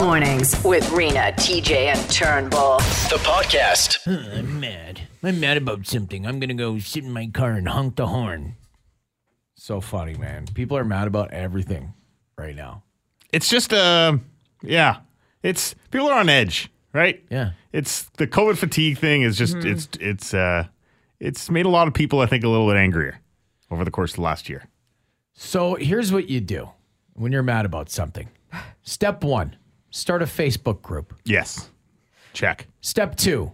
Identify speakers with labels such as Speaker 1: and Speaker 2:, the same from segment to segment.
Speaker 1: Mornings with Rena, TJ, and Turnbull.
Speaker 2: The podcast.
Speaker 3: I'm mad. I'm mad about something. I'm gonna go sit in my car and honk the horn. So funny, man. People are mad about everything right now.
Speaker 4: It's just uh yeah. It's people are on edge, right?
Speaker 3: Yeah.
Speaker 4: It's the COVID fatigue thing is just it's it's uh it's made a lot of people I think a little bit angrier over the course of the last year.
Speaker 3: So here's what you do when you're mad about something. Step one, start a Facebook group.
Speaker 4: Yes. Check.
Speaker 3: Step two,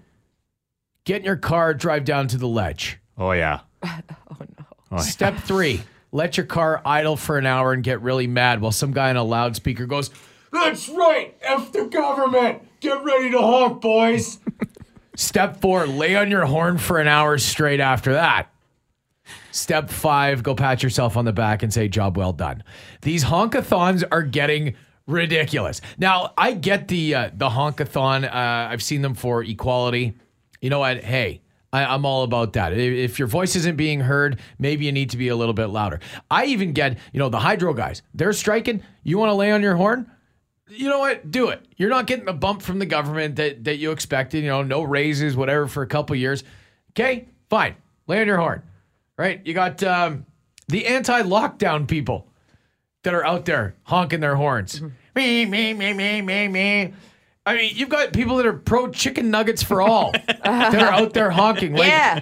Speaker 3: get in your car, drive down to the ledge.
Speaker 4: Oh yeah. Oh, no.
Speaker 3: Oh, Step three, let your car idle for an hour and get really mad while some guy in a loudspeaker goes, That's right, F the government. Get ready to honk, boys. Step four, lay on your horn for an hour straight after that. Step five, go pat yourself on the back and say, Job well done. These honkathons are getting ridiculous. Now, I get the uh, the honkathon. Uh, I've seen them for equality. You know what? Hey, I, I'm all about that. If, if your voice isn't being heard, maybe you need to be a little bit louder. I even get, you know, the hydro guys, they're striking. You want to lay on your horn? you know what? Do it. You're not getting the bump from the government that, that you expected. You know, no raises, whatever, for a couple years. Okay, fine. Lay on your horn. Right? You got um, the anti-lockdown people that are out there honking their horns. Mm-hmm. Me, me, me, me, me, me. I mean, you've got people that are pro chicken nuggets for all that are out there honking. Like,
Speaker 5: Yeah.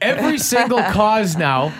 Speaker 3: every single cause now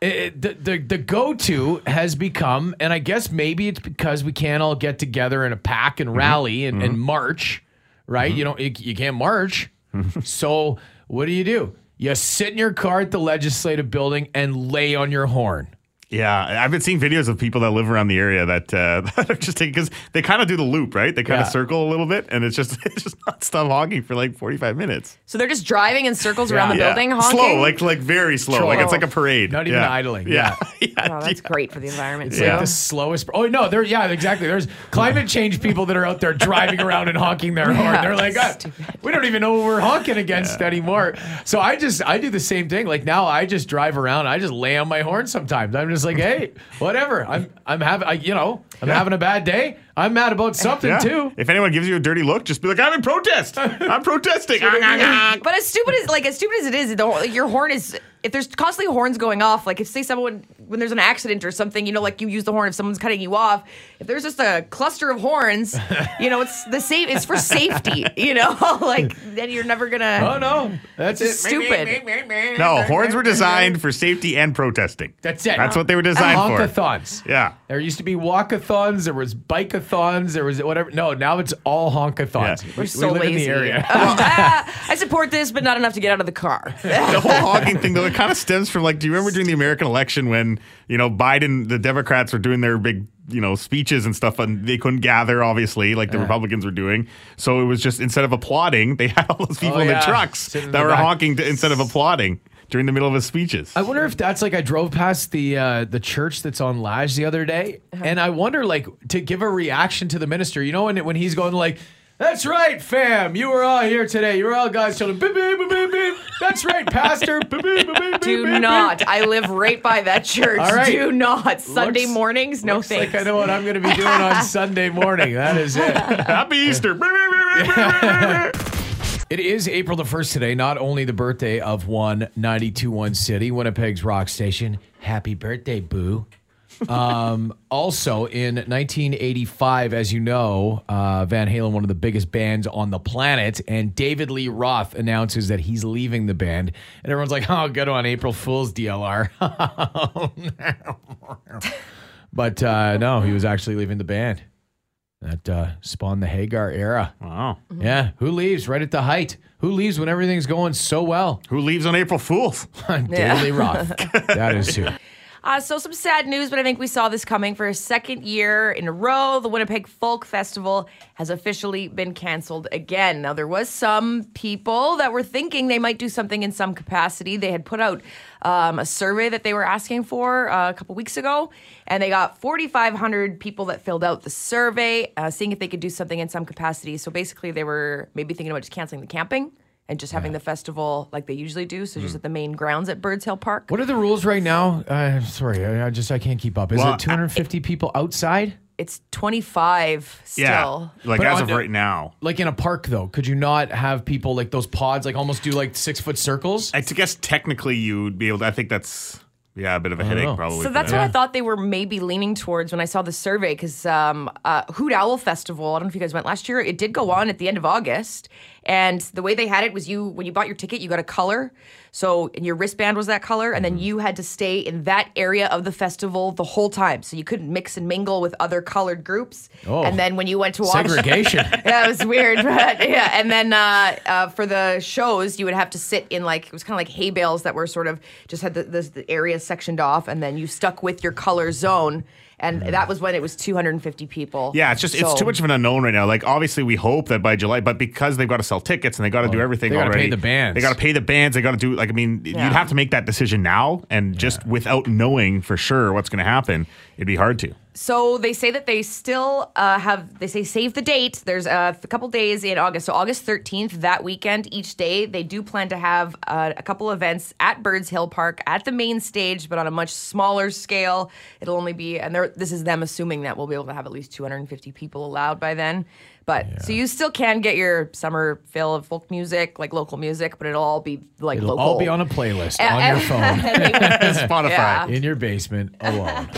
Speaker 3: it, the, the the go-to has become and i guess maybe it's because we can't all get together in a pack and mm-hmm. rally and, and mm-hmm. march right you don't you, you can't march so what do you do you sit in your car at the legislative building and lay on your horn
Speaker 4: Yeah, I've been seeing videos of people that live around the area that uh, that are just taking because they kind of do the loop, right? They kind of
Speaker 3: Yeah.
Speaker 4: circle a little bit, and it's just it's just not stop honking for like forty five minutes.
Speaker 5: So they're just driving in circles around the
Speaker 3: Yeah.
Speaker 5: building, honking.
Speaker 4: slow, like like very slow, like it's like a parade.
Speaker 3: Not even
Speaker 4: Yeah.
Speaker 3: idling.
Speaker 4: Yeah,
Speaker 5: oh, that's great for the environment
Speaker 3: it's
Speaker 5: too.
Speaker 3: like the slowest oh no there yeah exactly there's climate change people that are out there driving around and honking their horn
Speaker 5: Yeah,
Speaker 3: they're like "Ah, we don't even know what we're honking against anymore so i just i do the same thing like now i just drive around i just lay on my horn sometimes i'm just like hey whatever i'm i'm having you know i'm having a bad day i'm mad about something
Speaker 4: Yeah.
Speaker 3: too
Speaker 4: If anyone gives you a dirty look, just be like, "I'm in protest. I'm protesting."
Speaker 5: But as stupid as like as stupid as it is, the, your horn is if there's constantly horns going off. Like if say someone when there's an accident or something, you know, like you use the horn if someone's cutting you off. If there's just a cluster of horns, you know, it's the same. It's for safety. You know, like then you're never gonna.
Speaker 3: oh no that's it
Speaker 5: Stupid.
Speaker 4: No, horns were designed for safety and protesting.
Speaker 3: that's it
Speaker 4: That's what they were designed for.
Speaker 3: honkathons
Speaker 4: Yeah.
Speaker 3: There used to be walkathons, there was bikeathons, there was whatever. No, now it's all honkathons.
Speaker 4: Yeah.
Speaker 3: We,
Speaker 5: We're so
Speaker 3: we live
Speaker 5: lazy.
Speaker 3: in the area.
Speaker 5: Ah, I support this, but not enough to get out of the car.
Speaker 4: the whole honking thing though it kind of stems from like do you remember during the american election when you know biden the democrats were doing their big you know speeches and stuff and they couldn't gather obviously like the republicans were doing so it was just instead of applauding they had all those people
Speaker 3: Oh,
Speaker 4: in
Speaker 3: yeah.
Speaker 4: the trucks
Speaker 3: Sitting
Speaker 4: that
Speaker 3: the
Speaker 4: were
Speaker 3: back.
Speaker 4: honking to, instead of applauding during the middle of his speeches
Speaker 3: I wonder if that's like I drove past the uh, the church that's on Lage the other day, and I wonder like to give a reaction to the minister. You know when when he's going like. That's right, fam. You were all here today. You were all guys children. Beep, beep, beep, beep, beep. That's right, Pastor. Beep, beep, beep, beep,
Speaker 5: Do
Speaker 3: beep, beep.
Speaker 5: not. I live right by that church.
Speaker 3: All right.
Speaker 5: Do not. Sunday
Speaker 3: Looks-
Speaker 5: mornings, no
Speaker 3: Looks
Speaker 5: thanks.
Speaker 3: like I know what I'm going to be doing on Sunday morning. That is it.
Speaker 4: happy easter
Speaker 3: It is April the 1st today, not only the birthday of one 921 CITI, Winnipeg's rock station. Happy birthday, boo. Um, also, in 1985, as you know, uh, Van Halen, one of the biggest bands on the planet, and David Lee Roth announces that he's leaving the band. And everyone's like, oh, good on April Fool's DLR. but uh, no, he was actually leaving the band. That uh, spawned the Hagar era.
Speaker 4: wow
Speaker 3: Yeah, who leaves right at the height? Who leaves when everything's going so well?
Speaker 4: who leaves on april fools
Speaker 3: David Lee Roth. that is who.
Speaker 5: Uh, so some sad news, but I think we saw this coming for a second year in a row. The Winnipeg Folk Festival has officially been canceled again. Now there was some people that were thinking they might do something in some capacity. They had put out um, a survey that they were asking for uh, a couple weeks ago, and they got 4,500 people that filled out the survey, uh, seeing if they could do something in some capacity. So basically, they were maybe thinking about just canceling the camping. And just having the festival like they usually do, so just at the main grounds at Birds Hill Park.
Speaker 3: What are the rules right now? Uh, sorry, I, I just I can't keep up. Is
Speaker 4: Well,
Speaker 3: it 250 people outside?
Speaker 5: it's 25 still.
Speaker 4: Yeah, like
Speaker 3: But
Speaker 4: as of
Speaker 3: the-
Speaker 4: right now.
Speaker 3: Like in a park, though, could you not have people like those pods, like almost do like six foot circles?
Speaker 4: I guess technically you'd be able. to, I think that's yeah a bit of a headache
Speaker 3: know.
Speaker 4: probably.
Speaker 5: So that's
Speaker 4: them.
Speaker 5: what I thought they were maybe leaning towards when I saw the survey. Because um, uh, Hoot Owl Festival, I don't know if you guys went last year. It did go on at the end of August, and the way they had it was you when you bought your ticket, you got a color. So and your wristband was that color, and
Speaker 4: Mm-hmm.
Speaker 5: then you had to stay in that area of the festival the whole time. So you couldn't mix and mingle with other colored groups.
Speaker 3: Oh.
Speaker 5: And then when you went to watch
Speaker 3: Segregation.
Speaker 5: yeah, it was weird, but yeah. And then uh, uh, for the shows, you would have to sit in like it was kind of like hay bales that were sort of just had the, the, the area sectioned off, and then you stuck with your color zone, and that was when it was 250 people.
Speaker 4: Yeah, it's just it's too much of an unknown right now. Like obviously we hope that by July, but because they've got to sell tickets and they got to do everything
Speaker 3: they gotta
Speaker 4: already.
Speaker 3: pay the bands.
Speaker 4: They got to pay the bands. They got to do like I mean,
Speaker 5: Yeah.
Speaker 4: you'd have to make that decision now, and just without knowing for sure what's going to happen, it'd be hard to.
Speaker 5: So they say that they still uh, have. They say save the date. There's a couple days in August. So August 13th, that weekend, each day they do plan to have uh, a couple events at Birds Hill Park at the main stage, but on a much smaller scale. It'll only be, and they're, this is them assuming that we'll be able to have at least 250 people allowed by then. But so you still can get your summer fill of folk music, like local music, but it'll all be like
Speaker 3: It'll
Speaker 5: local.
Speaker 3: all be on a playlist on your phone
Speaker 4: Spotify.
Speaker 5: Yeah.
Speaker 3: in your basement alone.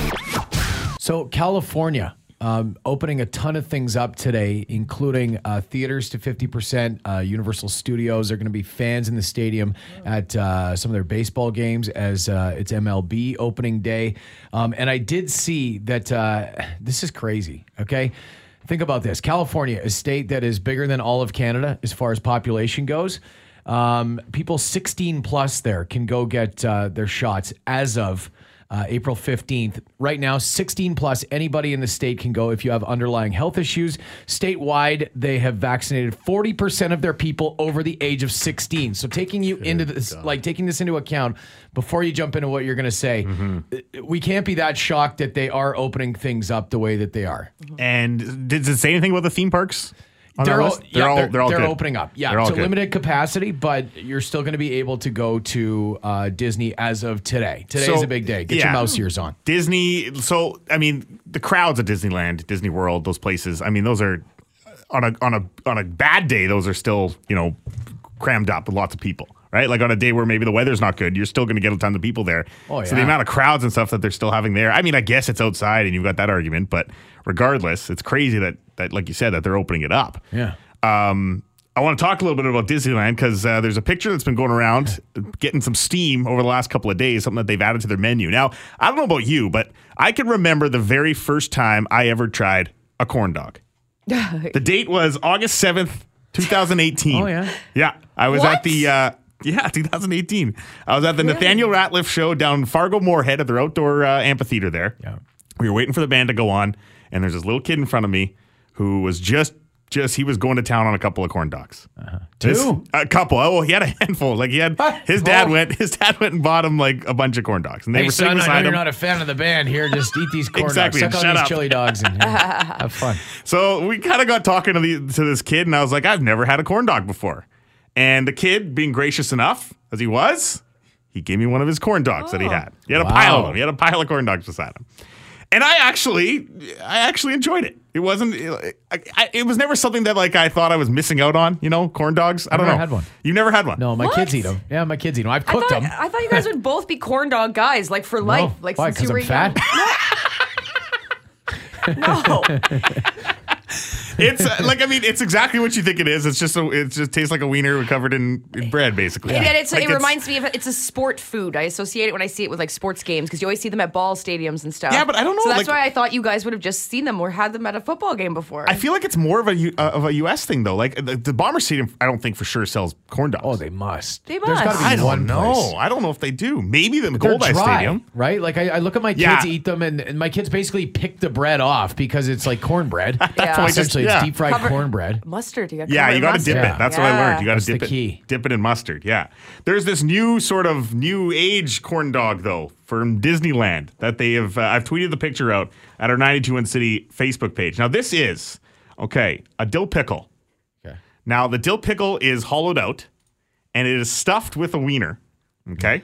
Speaker 3: So, California um, opening a ton of things up today, including uh, theaters to 50%. Uh, Universal Studios are going to be fans in the stadium at uh, some of their baseball games as uh, it's MLB opening day. Um, and I did see that uh, this is crazy, okay? Think about this California, a state that is bigger than all of Canada as far as population goes. Um, people 16 plus there can go get uh, their shots as of uh, April 15th. Right now, 16 plus, anybody in the state can go if you have underlying health issues. Statewide, they have vaccinated 40% of their people over the age of 16. So taking you into this, like taking this into account before you jump into what you're going to say, uh, we can't be that shocked that they are opening things up the way that they are.
Speaker 4: And did it say anything about the theme parks?
Speaker 3: They're all,
Speaker 4: list?
Speaker 3: yeah,
Speaker 4: all
Speaker 3: they're,
Speaker 4: they're all
Speaker 3: they're opening up. Yeah,
Speaker 4: They're
Speaker 3: to
Speaker 4: good.
Speaker 3: limited capacity, but you're still going to be able to go to uh, Disney as of today. Today's
Speaker 4: So,
Speaker 3: a big day. Get your mouse ears on.
Speaker 4: Disney. So I mean, the crowds at Disneyland, Disney World, those places. I mean, those are on a on a on a bad day. Those are still you know crammed up with lots of people. Right, like on a day where maybe the weather's not good, you're still going to get a ton of people there.
Speaker 3: Oh,
Speaker 4: So the amount of crowds and stuff that they're still having there. I mean, I guess it's outside, and you've got that argument, but regardless, it's crazy that that like you said that they're opening it up.
Speaker 3: Yeah.
Speaker 4: Um, I want to talk a little bit about Disneyland because uh, there's a picture that's been going around, getting some steam over the last couple of days. Something that they've added to their menu. Now, I don't know about you, but I can remember the very first time I ever tried a corn dog. the date was August seventh, 2018.
Speaker 3: Oh, yeah?
Speaker 4: yeah. I was
Speaker 5: What?
Speaker 4: at the. Uh, yeah, 2018. I was at the Nathaniel Rateliff show down Fargo Moorhead at their outdoor uh, amphitheater there.
Speaker 3: Yeah.
Speaker 4: We were waiting for the band to go on, and there's this little kid in front of me who was just just he was going to town on a couple of corn dogs. This-
Speaker 3: Two?
Speaker 4: a couple. Oh, he had a handful. Like he had his dad
Speaker 3: Oh.
Speaker 4: went. His dad went and bought him like a bunch of corn dogs, and they
Speaker 3: Hey,
Speaker 4: were sitting
Speaker 3: son, I know
Speaker 4: beside
Speaker 3: you're not a fan of the band. Here, just eat these corn
Speaker 4: Exactly,
Speaker 3: dogs. Suck
Speaker 4: shut
Speaker 3: on these
Speaker 4: up.
Speaker 3: chili dogs and have fun.
Speaker 4: So we kind of got talking to the to this kid, and I was like, I've never had a corn dog before. And the kid, being gracious enough as he was, he gave me one of his corn dogs that he had. He had a pile of them. He had a pile of corn dogs beside him. And I actually, I actually enjoyed it. It wasn't. It, I, it was never something that like I thought I was missing out on. You know, corn dogs. I don't
Speaker 3: never
Speaker 4: know.
Speaker 3: had one.
Speaker 4: You never had one.
Speaker 3: No, my
Speaker 5: What?
Speaker 3: kids eat them. Yeah, my kids eat them. I've
Speaker 5: I
Speaker 3: cooked
Speaker 5: thought,
Speaker 3: them.
Speaker 5: I thought you guys would both be corn dog guys, like for life. Like
Speaker 3: Why?
Speaker 5: since you were
Speaker 3: I'm fat?
Speaker 5: young. No.
Speaker 4: It's uh, like I mean, it's exactly what you think it is. It's just a, it just tastes like a wiener covered in, in bread, basically.
Speaker 5: And it's,
Speaker 4: Like
Speaker 5: it reminds me of it's a sport food. I associate it when I see it with like sports games because you always see them at ball stadiums and stuff.
Speaker 4: Yeah, but I don't know,
Speaker 5: So that's
Speaker 4: like-
Speaker 5: why I thought you guys would have just seen them or had them at a football game before.
Speaker 4: I feel like it's more of a U- uh, of a U.S. thing though. Like the, the Bomber Stadium, I don't think for sure sells corn dogs.
Speaker 3: Oh, they must.
Speaker 5: They
Speaker 3: There's got to
Speaker 5: must.
Speaker 3: be
Speaker 4: I don't
Speaker 3: one
Speaker 4: know.
Speaker 3: place.
Speaker 4: I don't know if they do. Maybe the
Speaker 3: They're Goldeye
Speaker 4: Stadium.
Speaker 3: right? Like I, I look at my kids
Speaker 4: Yeah.
Speaker 3: eat them, and, and my kids basically pick the bread off because it's like cornbread.
Speaker 5: Yeah.
Speaker 4: point, just-
Speaker 3: Essentially,
Speaker 4: yeah.
Speaker 3: deep fried
Speaker 5: Cover-
Speaker 3: cornred.
Speaker 5: mustard. You got
Speaker 4: Yeah, you got to dip
Speaker 3: Yeah.
Speaker 4: it. That's what I learned. You got
Speaker 3: That's
Speaker 4: to
Speaker 3: the
Speaker 4: dip it.
Speaker 3: key.
Speaker 4: Dip it in mustard. Yeah. There's this new sort of new age corn dog though from Disneyland that they have. Uh, I've tweeted the picture out at our 92 in City Facebook page. Now this is okay a dill pickle.
Speaker 3: Okay.
Speaker 4: Now the dill pickle is hollowed out, and it is stuffed with a wiener. Okay.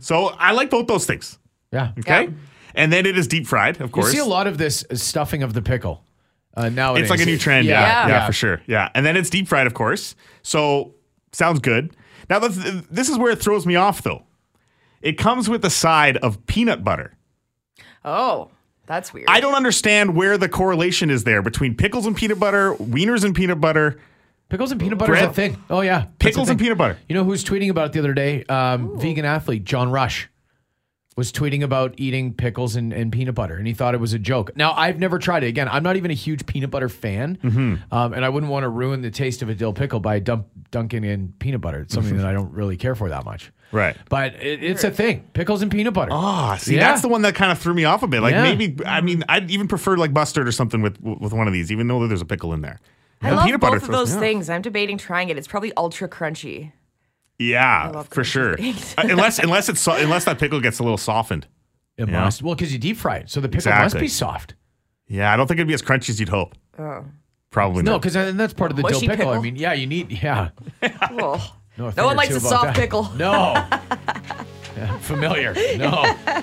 Speaker 4: So I like both those things.
Speaker 3: Yeah.
Speaker 4: Okay.
Speaker 5: Yeah.
Speaker 4: and then it is deep fried, of course.
Speaker 3: You see a lot of this stuffing of the pickle uh, nowadays.
Speaker 4: It's like a new trend. Yeah.
Speaker 5: Yeah.
Speaker 4: Yeah,
Speaker 3: Yeah.
Speaker 4: for sure. Yeah. And then it's deep fried, of course. So sounds good. Now, the, this is where it throws me off, though. It comes with a side of peanut butter.
Speaker 5: Oh, that's weird.
Speaker 4: I don't understand where the correlation is there between pickles and peanut butter, wieners and peanut butter.
Speaker 3: Pickles and peanut butter is a thing. Oh yeah, That's
Speaker 4: Pickles and peanut butter.
Speaker 3: You know who's tweeting about it the other day? Um, vegan athlete John Rush was tweeting about eating pickles and, and peanut butter, and he thought it was a joke. Now I've never tried it. Again, I'm not even a huge peanut butter fan,
Speaker 4: Mm-hmm.
Speaker 3: um, and I wouldn't want to ruin the taste of a dill pickle by dump, dunking in peanut butter. It's something that I don't really care for that much.
Speaker 4: Right.
Speaker 3: But it, it's a thing. Pickles and peanut butter.
Speaker 4: Ah, see,
Speaker 3: Yeah.
Speaker 4: that's the one that kind of threw me off a bit. Like
Speaker 3: Yeah.
Speaker 4: maybe, I mean, I'd even prefer like mustard or something with with one of these, even though there's a pickle in there.
Speaker 5: I
Speaker 4: And
Speaker 5: love
Speaker 4: peanut
Speaker 5: both
Speaker 4: butter
Speaker 5: of those
Speaker 4: me
Speaker 5: things. I'm debating trying it. It's probably ultra crunchy.
Speaker 4: Yeah, for sure. Uh, unless unless it's so, unless that pickle gets a little softened.
Speaker 3: It
Speaker 4: Yeah.
Speaker 3: must. Well, because you deep fry it, so the pickle must be soft.
Speaker 4: Yeah, I don't think it'd be as crunchy as you'd hope. Probably
Speaker 3: No,
Speaker 4: not.
Speaker 3: because that's part of the dill
Speaker 5: Mushy
Speaker 3: pickle. I mean, yeah, you need yeah.
Speaker 5: Oh.
Speaker 3: No,
Speaker 5: No one likes a soft pickle.
Speaker 3: No. Yeah, familiar. No.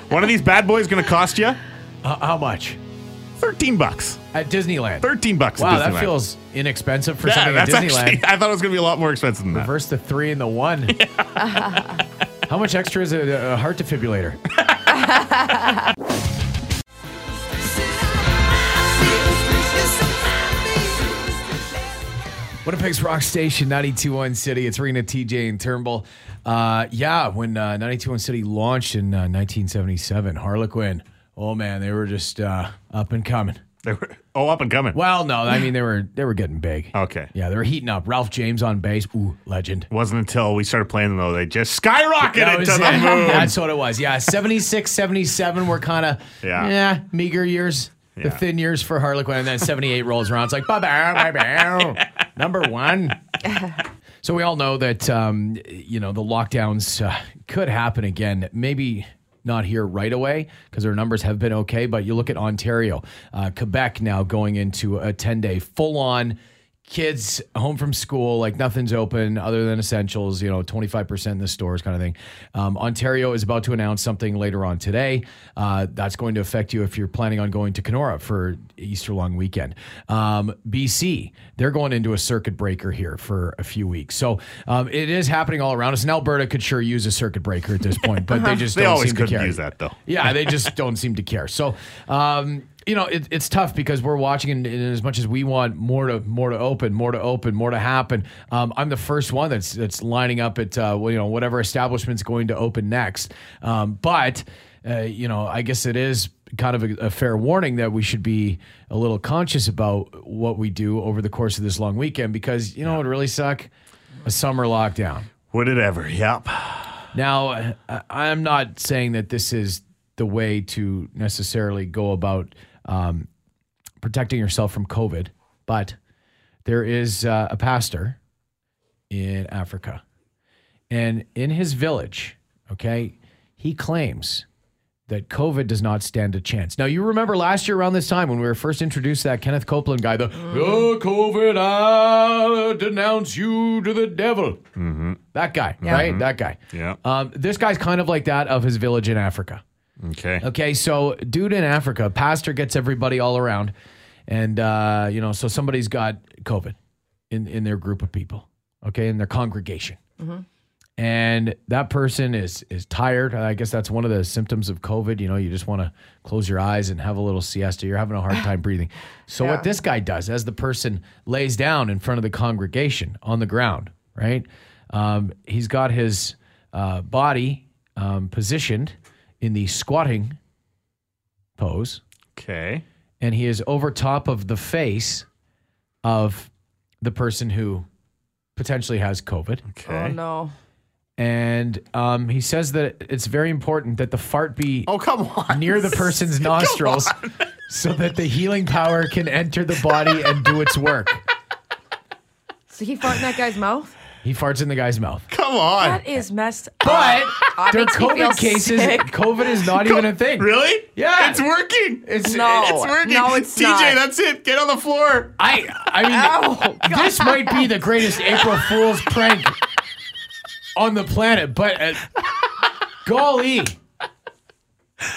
Speaker 4: One of these bad boys going to cost you
Speaker 3: Uh, how much?
Speaker 4: Thirteen bucks.
Speaker 3: At Disneyland.
Speaker 4: Thirteen bucks.
Speaker 3: Wow,
Speaker 4: at
Speaker 3: that feels inexpensive for
Speaker 4: Yeah,
Speaker 3: something at Disneyland.
Speaker 4: actually. I thought it was going to be a lot more expensive than that.
Speaker 3: Reverse the three and the one. How much extra is a, a heart defibrillator? Winnipeg's Rock Station, 921 CITI. It's Rena, TJ, and Turnbull. Uh, yeah, when uh, 921 CITI launched in uh, 1977, Harlequin, oh man, they were just uh, up and coming.
Speaker 4: They were, oh, up and coming.
Speaker 3: Well, no, I mean they were they were getting big.
Speaker 4: Okay.
Speaker 3: Yeah, they were heating up. Ralph James on base, ooh, legend.
Speaker 4: Wasn't until we started playing them though they just skyrocketed to
Speaker 3: it.
Speaker 4: the moon.
Speaker 3: That's what it was. Yeah, 76, 77 were kind of
Speaker 4: Yeah.
Speaker 3: yeah. meager years, the thin years for Harlequin, and then 78 rolls around. It's like number one. So we all know that um, you know the lockdowns uh, could happen again. Maybe not here right away because their numbers have been okay. But you look at Ontario, uh, Quebec now going into a 10 day full on kids home from school, like nothing's open other than essentials, you know, 25% in the stores kind of thing. Um, Ontario is about to announce something later on today. Uh, that's going to affect you if you're planning on going to Kenora for Easter long weekend. Um, BC, they're going into a circuit breaker here for a few weeks. So um, it is happening all around us. And Alberta could sure use a circuit breaker at this point, but they just
Speaker 4: They
Speaker 3: don't
Speaker 4: always
Speaker 3: seem to care.
Speaker 4: use that though.
Speaker 3: Yeah, they just don't seem to care. So, um, you know, it, it's tough because we're watching, and, and as much as we want more to more to open, more to open, more to happen, um, I'm the first one that's that's lining up at uh, well, you know whatever establishment's going to open next. Um, but uh, you know, I guess it is kind of a, a fair warning that we should be a little conscious about what we do over the course of this long weekend because you know it would really suck a summer lockdown.
Speaker 4: Would it ever? Yep.
Speaker 3: Now, I- I'm not saying that this is the way to necessarily go about um, protecting yourself from COVID, but there is uh, a pastor in Africa. And in his village, okay, he claims that COVID does not stand a chance. Now, you remember last year around this time when we were first introduced to that Kenneth Copeland guy, the oh, COVID, I denounce you to the devil. That guy, right? That guy.
Speaker 4: Yeah.
Speaker 3: Um, this guy's kind of like that of his village in Africa.
Speaker 4: Okay.
Speaker 3: Okay, so dude in Africa, pastor gets everybody all around, and uh, you know, so somebody's got COVID in in their group of people, okay, in their congregation, and that person is is tired. I guess that's one of the symptoms of COVID. You know, you just want to close your eyes and have a little siesta. You're having a hard time breathing. So
Speaker 5: Yeah.
Speaker 3: what this guy does, as the person lays down in front of the congregation on the ground, right? Um, he's got his uh, body um, positioned in the squatting pose,
Speaker 4: Okay.
Speaker 3: and he is over top of the face of the person who potentially has COVID.
Speaker 4: Okay.
Speaker 5: Oh no.
Speaker 3: And um, he says that it's very important that the fart be
Speaker 4: Oh come on.
Speaker 3: near the person's nostrils so that the healing power can enter the body and do its work.
Speaker 5: So he fart in that guy's mouth?
Speaker 3: He farts in the guy's mouth.
Speaker 4: Come on.
Speaker 5: That is messed up.
Speaker 3: But
Speaker 5: That
Speaker 3: their
Speaker 5: makes me feel
Speaker 3: COVID cases,
Speaker 5: sick.
Speaker 3: COVID is not even a thing.
Speaker 4: Really?
Speaker 3: Yeah.
Speaker 4: It's working.
Speaker 3: It's
Speaker 5: No.
Speaker 4: It's working.
Speaker 5: No, it's
Speaker 4: TJ,
Speaker 5: not.
Speaker 4: that's it. Get on the floor.
Speaker 3: I I mean this might be the greatest April Fool's prank on the planet, but uh, golly,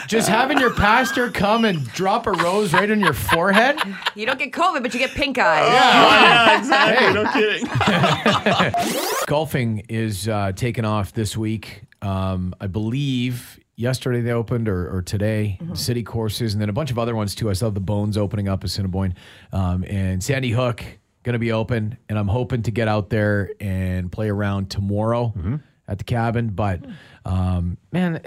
Speaker 3: Just having your pastor come and drop a rose right on your forehead.
Speaker 5: You don't get COVID, but you get pink eyes.
Speaker 4: yeah, exactly. No kidding.
Speaker 3: Golfing is uh, taken off this week. Um, I believe yesterday they opened or, or today, city courses, and then a bunch of other ones too. I saw the Bones opening up at Cinnabon um, and Sandy Hook going to be open, and I'm hoping to get out there and play around tomorrow at the cabin. But um, man.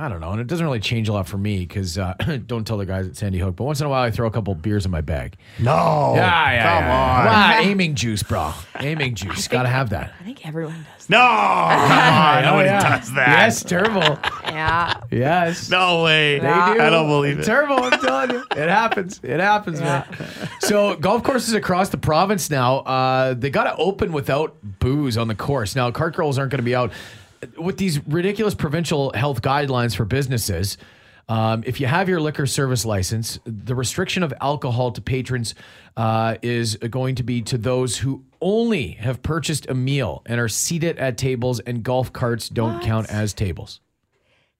Speaker 3: I don't know, and it doesn't really change a lot for me because uh, don't tell the guys at Sandy Hook. But once in a while, I throw a couple beers in my bag.
Speaker 4: No.
Speaker 3: Yeah, yeah,
Speaker 4: Come
Speaker 3: yeah.
Speaker 4: on.
Speaker 3: Wow, aiming juice, bro. Aiming juice. Got to have that.
Speaker 5: I think everyone does.
Speaker 4: No. Come on. Nobody
Speaker 3: Oh, yeah.
Speaker 4: does that.
Speaker 3: Yes, Turbo.
Speaker 5: Yeah.
Speaker 3: Yes.
Speaker 4: No way.
Speaker 3: They do.
Speaker 4: I don't believe it.
Speaker 3: Turbo, I'm telling you. It happens. It happens, man. So, golf courses across the province now, uh, they got to open without booze on the course. Now, cart girls aren't going to be out. With these ridiculous provincial health guidelines for businesses, um, if you have your liquor service license, the restriction of alcohol to patrons uh, is going to be to those who only have purchased a meal and are seated at tables, and golf carts don't
Speaker 5: What?
Speaker 3: count as tables.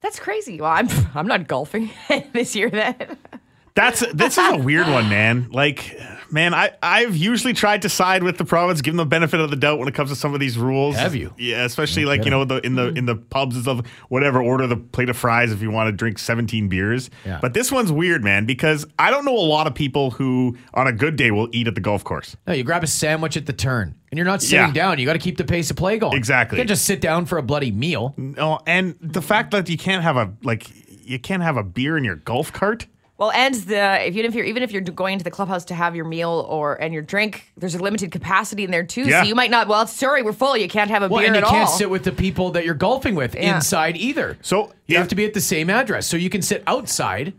Speaker 5: That's crazy. Well, I'm I'm not golfing this year then.
Speaker 4: That's this is a weird one, man. Like, man, I I've usually tried to side with the province, give them the benefit of the doubt when it comes to some of these rules.
Speaker 3: Have you?
Speaker 4: Yeah, especially like you know the in the in the pubs and stuff. Whatever, order the plate of fries if you want to drink seventeen beers.
Speaker 3: Yeah.
Speaker 4: But this one's weird, man, because I don't know a lot of people who on a good day will eat at the golf course.
Speaker 3: No, you grab a sandwich at the turn, and you're not sitting
Speaker 4: Yeah.
Speaker 3: down. You got to keep the pace of play going.
Speaker 4: Exactly.
Speaker 3: You can't just sit down for a bloody meal.
Speaker 4: No, and the fact that you can't have a like you can't have a beer in your golf cart.
Speaker 5: Well, and the if you if you're even if you're going to the clubhouse to have your meal or and your drink, there's a limited capacity in there too.
Speaker 4: Yeah.
Speaker 5: So you might not. Well, sorry, we're full. You can't have a
Speaker 3: Well,
Speaker 5: beer
Speaker 3: and you
Speaker 5: at
Speaker 3: can't
Speaker 5: all.
Speaker 3: sit with the people that you're golfing with
Speaker 5: Yeah.
Speaker 3: inside either.
Speaker 4: So
Speaker 3: you
Speaker 4: if-
Speaker 3: have to be at the same address. So you can sit outside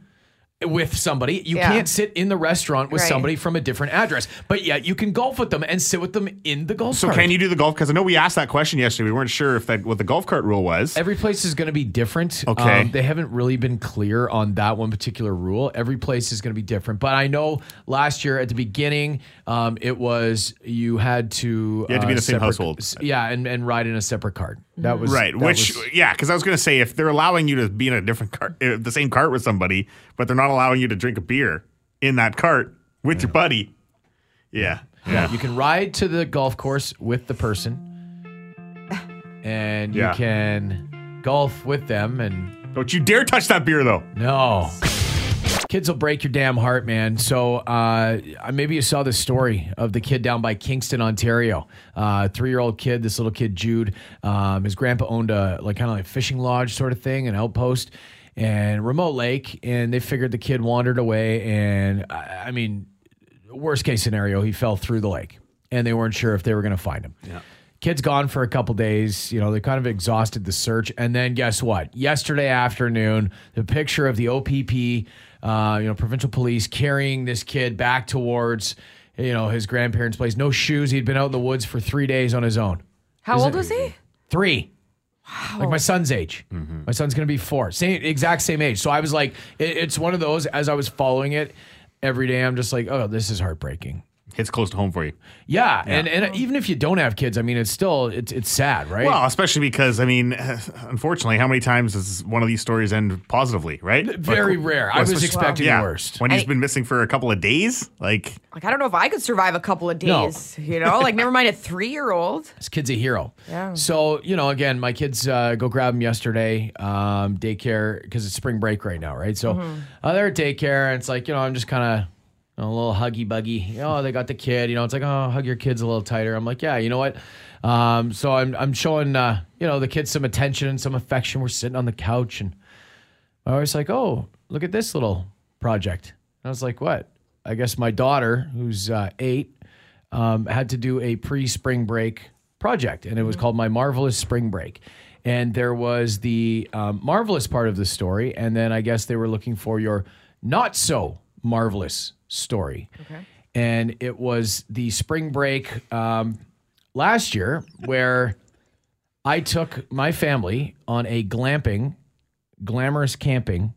Speaker 3: with somebody. You
Speaker 5: Yeah.
Speaker 3: can't sit in the restaurant with
Speaker 5: Right.
Speaker 3: somebody from a different address. But yet you can golf with them and sit with them in the golf cart.
Speaker 4: So
Speaker 3: cart.
Speaker 4: can you do the golf? Because I know we asked that question yesterday. We weren't sure if that what the golf cart rule was.
Speaker 3: Every place is going to be different.
Speaker 4: Okay.
Speaker 3: Um, they haven't really been clear on that one particular rule. Every place is going to be different. But I know last year at the beginning, um, it was you had to.
Speaker 4: You had to be in the same
Speaker 3: separate-
Speaker 4: household.
Speaker 3: Yeah, and, and ride in a separate cart. That was
Speaker 4: Right,
Speaker 3: that
Speaker 4: which
Speaker 3: was-
Speaker 4: yeah, because I was going to say if they're allowing you to be in a different cart, uh, the same cart with somebody, but they're not allowing you to drink a beer in that cart with your buddy, yeah, yeah,
Speaker 3: you can ride to the golf course with the person, and you
Speaker 4: Yeah.
Speaker 3: can golf with them. And
Speaker 4: Don't you dare touch that beer though.
Speaker 3: no. Kids will break your damn heart, man. So uh, maybe you saw this story of the kid down by Kingston, Ontario. Uh, three-year-old kid, this little kid Jude. Um, his grandpa owned a like kind of like fishing lodge sort of thing, an outpost, and remote lake. And they figured the kid wandered away. And I, I mean, worst case scenario, he fell through the lake, and they weren't sure if they were going to find him. Yeah. Kid's gone for a couple days. You know, they kind of exhausted the search. And then guess what? Yesterday afternoon, the picture of the OPP, uh, you know, provincial police carrying this kid back towards, you know, his grandparents' place. No shoes. He'd been out in the woods for three days on his own.
Speaker 5: How
Speaker 3: Isn't
Speaker 5: old
Speaker 3: it-
Speaker 5: was he?
Speaker 3: Three. Like my son's age. My son's gonna be four. Same exact same age. So I was like, it, it's one of those. As I was following it every day, I'm just like, oh, this is heartbreaking.
Speaker 4: Hits close to home for you.
Speaker 3: Yeah, and and even if you don't have kids, I mean, it's still it's it's sad, right?
Speaker 4: Well, especially because I mean, unfortunately, how many times does one of these stories end positively? Right?
Speaker 3: Very
Speaker 4: Like,
Speaker 3: rare. I was
Speaker 4: especially-
Speaker 3: expecting
Speaker 4: yeah,
Speaker 3: the worst.
Speaker 4: when he's
Speaker 5: I-
Speaker 4: been missing for a couple of days. Like,
Speaker 5: Like I don't know if I could survive a couple of days.
Speaker 3: No.
Speaker 5: days. You know, like never mind a three year old.
Speaker 3: This kid's a hero.
Speaker 5: Yeah.
Speaker 3: So you know, again, my kids uh, go grab him yesterday, um, daycare because it's spring break right now, right? So uh, they're at daycare, and it's like you know, I'm just kind of. A little huggy buggy. Oh, they got the kid. You know, it's like, oh, hug your kids a little tighter. I'm like, yeah, you know what? Um, so I'm I'm showing uh, you know the kids some attention and some affection. We're sitting on the couch, and I was like, oh, look at this little project. I was like, what? I guess my daughter, who's uh, eight, um, had to do a pre spring break project, and it was called My Marvelous Spring Break. And there was the um, marvelous part of the story, and then I guess they were looking for your not so marvelous story. Okay. And it was the spring break um, last year where I took my family on a glamping, glamorous camping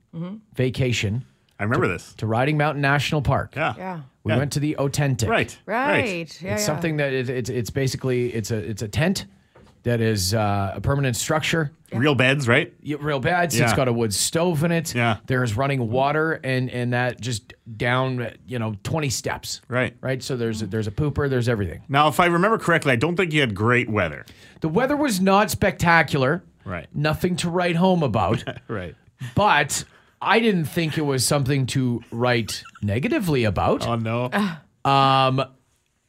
Speaker 3: vacation
Speaker 4: I remember this.
Speaker 3: to Riding Mountain National Park.
Speaker 4: Yeah.
Speaker 5: Yeah.
Speaker 3: We
Speaker 4: Yeah.
Speaker 3: went to the oTENTik.
Speaker 4: Right.
Speaker 5: Right. Yeah,
Speaker 3: It's
Speaker 5: yeah.
Speaker 3: something that it, it's it's basically it's a it's a tent that is uh, a permanent structure.
Speaker 4: Real beds, right?
Speaker 3: y- Real beds.
Speaker 4: Yeah.
Speaker 3: It's got a wood stove in it.
Speaker 4: Yeah.
Speaker 3: There's running water and and that just down, you know, 20 steps.
Speaker 4: Right.
Speaker 3: Right. So there's a, there's a pooper. There's everything.
Speaker 4: Now, if I remember correctly, I don't think you had great weather.
Speaker 3: The weather was not spectacular.
Speaker 4: Right.
Speaker 3: Nothing to write home about.
Speaker 4: Right.
Speaker 3: but I didn't think it was something to write negatively about.
Speaker 4: Oh no.
Speaker 3: Um,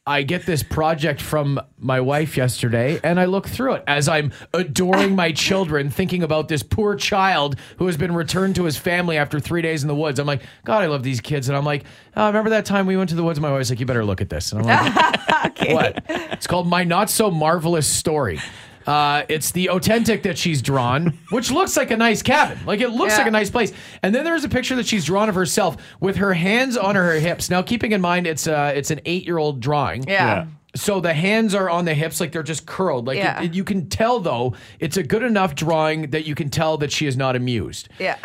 Speaker 3: I get this project from my wife yesterday, and I look through it as I'm adoring my children, thinking about this poor child who has been returned to his family after three days in the woods. I'm like, God, I love these kids, and I'm like, oh, remember that time we went to the woods? My wife's like, you better look at this, and I'm like, what? It's called my not so marvelous story. Uh, it's the oTENTik that she's drawn, which looks like a nice cabin. Like it looks
Speaker 5: Yeah.
Speaker 3: like a nice place. And then there's a picture that she's drawn of herself with her hands on her hips. Now, keeping in mind it's uh, it's an eight year old drawing.
Speaker 5: Yeah.
Speaker 3: So the hands are on the hips, like they're just curled. Like
Speaker 5: Yeah.
Speaker 3: it- it- you can tell though, it's a good enough drawing that you can tell that she is not amused.
Speaker 5: Yeah.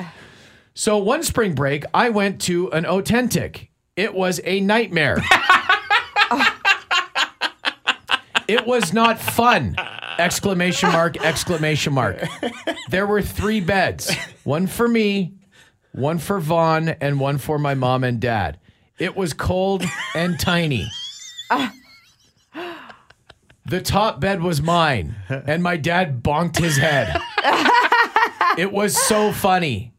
Speaker 3: So one spring break, I went to an oTENTik. It was a nightmare. it was not fun. Exclamation mark, exclamation mark. There were three beds. One for me, one for Vaughn, and one for my mom and dad. It was cold and tiny. The top bed was mine, and my dad bonked his head. It was so funny.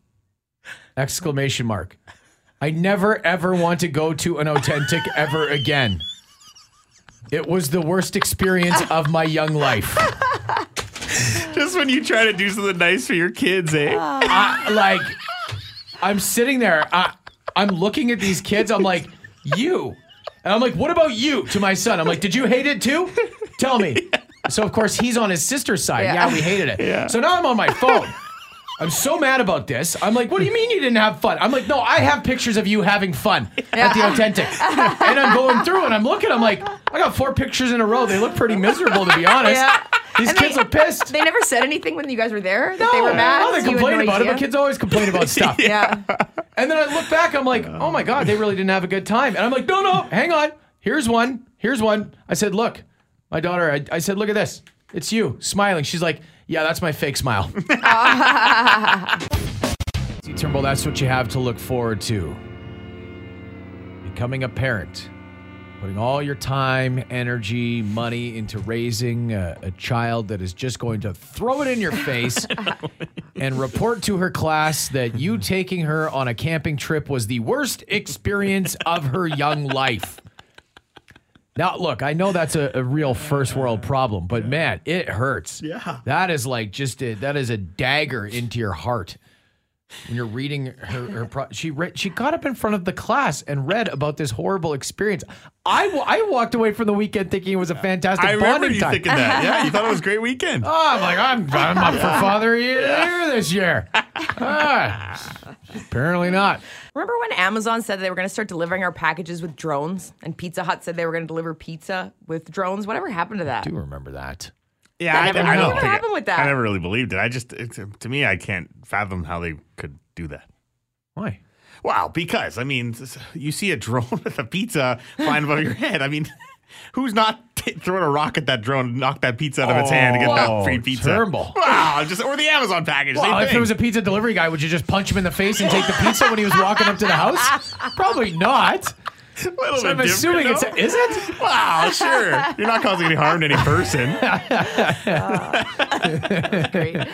Speaker 3: Exclamation mark. I never ever want to go to an oTENTik ever again. It was the worst experience of my young life.
Speaker 4: Just when you try to do something nice for your kids, eh?
Speaker 3: I, like, I'm sitting there. I, I'm looking at these kids. I'm like, you. And I'm like, what about you to my son? I'm like, did you hate it too? Tell me. So, of course, he's on his sister's side. Yeah,
Speaker 5: Yeah.
Speaker 3: we hated it. Yeah. So now I'm on my phone. I'm so mad about this. I'm like, what do you mean you didn't have fun? I'm like, no, I have pictures of you having fun at the oTENTik. and I'm going through and I'm looking, I'm like, I got four pictures in a row. They look pretty miserable, to be honest.
Speaker 5: Yeah.
Speaker 3: These
Speaker 5: And
Speaker 3: kids
Speaker 5: they-
Speaker 3: are pissed.
Speaker 5: They never said anything when you guys were there that they were mad.
Speaker 3: No, they
Speaker 5: so you had
Speaker 3: complain
Speaker 5: no
Speaker 3: about it,
Speaker 5: idea?
Speaker 3: but kids always complain about stuff.
Speaker 5: Yeah.
Speaker 3: And then I look back, I'm like, oh my God, they really didn't have a good time. And I'm like, no, no, hang on. Here's one. Here's one. I said, look, my daughter, I, I said, look at this. It's you smiling. She's like, yeah, that's my fake smile. See, Turnbull, that's what you have to look forward to. Becoming a parent. Putting all your time, energy, money into raising a, a child that is just going to throw it in your face and report to her class that you taking her on a camping trip was the worst experience of her young life. Now, look, I know that's a, a real first world problem, but man, it hurts.
Speaker 4: Yeah.
Speaker 3: That is like just a, that is a dagger into your heart. When you're reading her, her pro- she read, she got up in front of the class and read about this horrible experience. I, I walked away from the weekend thinking it was a fantastic
Speaker 4: I remember
Speaker 3: bonding
Speaker 4: you
Speaker 3: time.
Speaker 4: thinking that. Yeah, you thought it was a great weekend.
Speaker 3: Oh, I'm like, I'm, I'm up for Father of the Year this year. Ah, apparently not.
Speaker 5: Remember when Amazon said they were going to start delivering our packages with drones, and Pizza Hut said they were going to deliver pizza with drones? Whatever happened to that?
Speaker 3: I do remember that.
Speaker 4: Yeah,
Speaker 5: That
Speaker 4: I,
Speaker 5: never-
Speaker 4: I don't
Speaker 5: what happened
Speaker 4: it-
Speaker 5: with that?
Speaker 4: I never really believed it. I just, it's, to me, I can't fathom how they could do that.
Speaker 3: Why?
Speaker 4: Wow, because I mean, you see a drone with a pizza flying above your head. I mean, who's not t- throwing a rock at that drone, and knock that pizza out of its hand to get
Speaker 3: Oh,
Speaker 4: that free pizza?
Speaker 3: Terrible.
Speaker 4: Wow, just or the Amazon package. same
Speaker 3: Well, if
Speaker 4: thing.
Speaker 3: it was a pizza delivery guy, would you just punch him in the face and take the pizza when he was walking up to the house? Probably not.
Speaker 4: Little
Speaker 3: So I'm
Speaker 4: bit
Speaker 3: assuming it's
Speaker 4: different,
Speaker 3: is it?
Speaker 4: wow, sure. You're not causing any harm to any person.
Speaker 5: Great.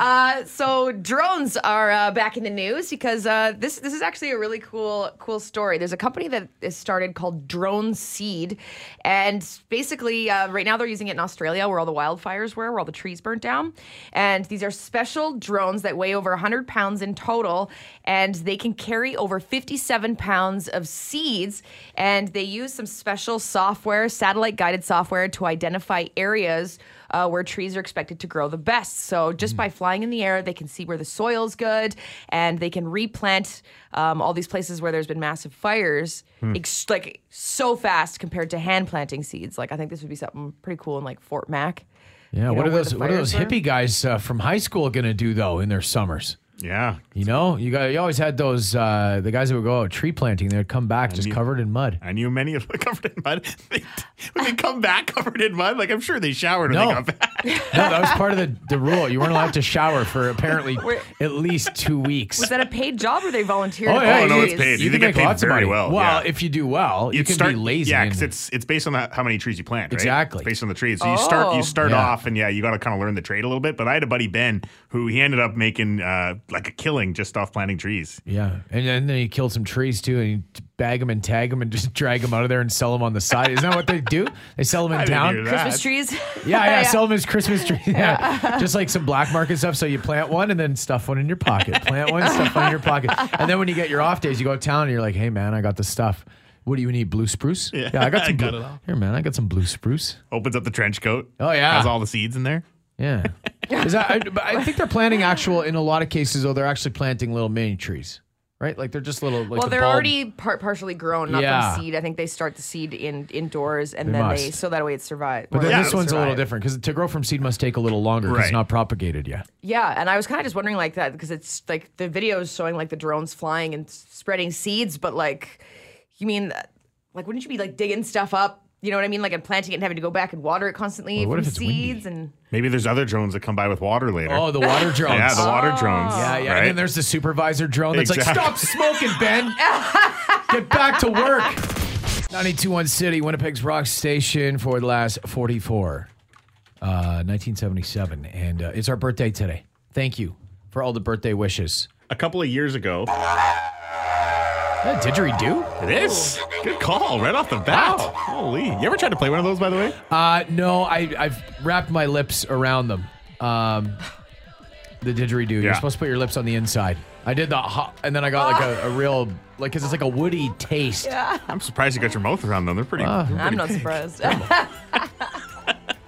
Speaker 5: Uh, so drones are uh, back in the news because uh, this this is actually a really cool cool story. There's a company that is started called DroneSeed, and basically uh, right now they're using it in Australia where all the wildfires were, where all the trees burnt down. And these are special drones that weigh over 100 pounds in total, and they can carry over 57 pounds of seeds. And they use some special software, satellite guided software, to identify areas uh, where trees are expected to grow the best. So just by flying in the air, they can see where the soil's good, and they can replant um, all these places where there's been massive fires, ex- like so fast compared to hand planting seeds. Like I think this would be something pretty cool in like Fort Mac.
Speaker 3: Yeah.
Speaker 5: You
Speaker 3: what
Speaker 5: know,
Speaker 3: are those What are those
Speaker 5: fires were?
Speaker 3: hippie guys uh, from high school going to do though in their summers?
Speaker 4: Yeah.
Speaker 3: You know, you got you always had those uh, the guys that would go out tree planting. They'd come back just
Speaker 4: you-
Speaker 3: covered in mud.
Speaker 4: I knew many of them covered in mud. They, when they come back covered in mud, like I'm sure they showered when they got back.
Speaker 3: No, that was part of the, the rule. You weren't allowed to shower for apparently at least two weeks.
Speaker 5: Was that a paid job or they volunteered?
Speaker 3: Oh, yeah,
Speaker 5: play
Speaker 4: no, it's paid.
Speaker 3: You,
Speaker 4: You
Speaker 3: can
Speaker 4: get
Speaker 3: make
Speaker 4: paid
Speaker 3: lots of money.
Speaker 4: well,
Speaker 3: Well,
Speaker 4: yeah.
Speaker 3: if you do well, you
Speaker 4: You'd
Speaker 3: can
Speaker 4: start,
Speaker 3: be lazy.
Speaker 4: Yeah, because it's it's based on the, how many trees you plant, right?
Speaker 3: Exactly.
Speaker 4: It's based on the trees. So you start
Speaker 5: Oh.
Speaker 4: you start
Speaker 3: Yeah.
Speaker 4: off, and yeah, you got to kind of learn the trade a little bit. But I had a buddy Ben who he ended up making uh, like a killing just off planting trees.
Speaker 3: yeah, and then, then he killed some trees too, and you bag them and tag them and just drag them out of there and sell them on the side. Isn't that what they do? They sell them in
Speaker 4: I didn't
Speaker 3: town.
Speaker 4: hear that.
Speaker 5: Christmas trees.
Speaker 3: Yeah, yeah, yeah, sell them as Christmas trees. Yeah. just like some black market stuff. So you plant one and then stuff one in your pocket. Plant one, stuff one in your pocket, and then when you get your off days, you go to town and you're like, "Hey, man, I got the stuff. What do you need? Blue spruce?
Speaker 4: Yeah,
Speaker 3: I got
Speaker 4: I
Speaker 3: some.
Speaker 4: got
Speaker 3: blue.
Speaker 4: it all.
Speaker 3: Here, man, I got some blue spruce.
Speaker 4: Opens up the trench coat.
Speaker 3: Oh, yeah.
Speaker 4: has all the seeds in there.
Speaker 3: Yeah, is that? I, I think they're planting actual. In a lot of cases, though, they're actually planting little mini trees, right? Like they're just little. Like
Speaker 5: well,
Speaker 3: the
Speaker 5: they're
Speaker 3: bulb-
Speaker 5: already par- partially grown, not
Speaker 3: Yeah.
Speaker 5: from seed. I think they start the seed in indoors and
Speaker 3: They
Speaker 5: then they so that way it survives.
Speaker 3: But then
Speaker 4: Yeah,
Speaker 3: this
Speaker 4: it'll
Speaker 3: one's a little different because to grow from seed must take a little longer because it's not propagated yet.
Speaker 5: Yeah, and I was kind of just wondering like that because it's like the videos showing like the drones flying and spreading seeds, but like, you mean like wouldn't you be like digging stuff up? You know what I mean? Like I'm planting it and having to go back and water it constantly
Speaker 3: Well, what
Speaker 5: from
Speaker 3: if it's windy?
Speaker 5: seeds and
Speaker 4: Maybe there's other drones that come by with water later.
Speaker 3: Oh, the water drones.
Speaker 4: yeah, the water drones.
Speaker 3: Yeah, yeah.
Speaker 4: Right?
Speaker 3: And then there's the supervisor drone that's
Speaker 4: Exactly.
Speaker 3: like, stop smoking, Ben. Get back to work. 921 CITI, Winnipeg's rock station for the last 44, uh, 1977. And uh, it's our birthday today. Thank you for all the birthday wishes.
Speaker 4: a couple of years ago.
Speaker 3: Uh, didgeridoo?
Speaker 4: It is. Good call, right off the bat. Holy. You ever tried to play one of those, by the way?
Speaker 3: Uh, no, I, I've wrapped my lips around them. Um, the didgeridoo. You're
Speaker 4: Yeah.
Speaker 3: supposed to put your lips on the inside. I did the hop, and then I got like a, a real, like, cause it's like a woody taste.
Speaker 4: I'm surprised you got your mouth around them. They're pretty.
Speaker 3: Ah.
Speaker 5: I'm not surprised.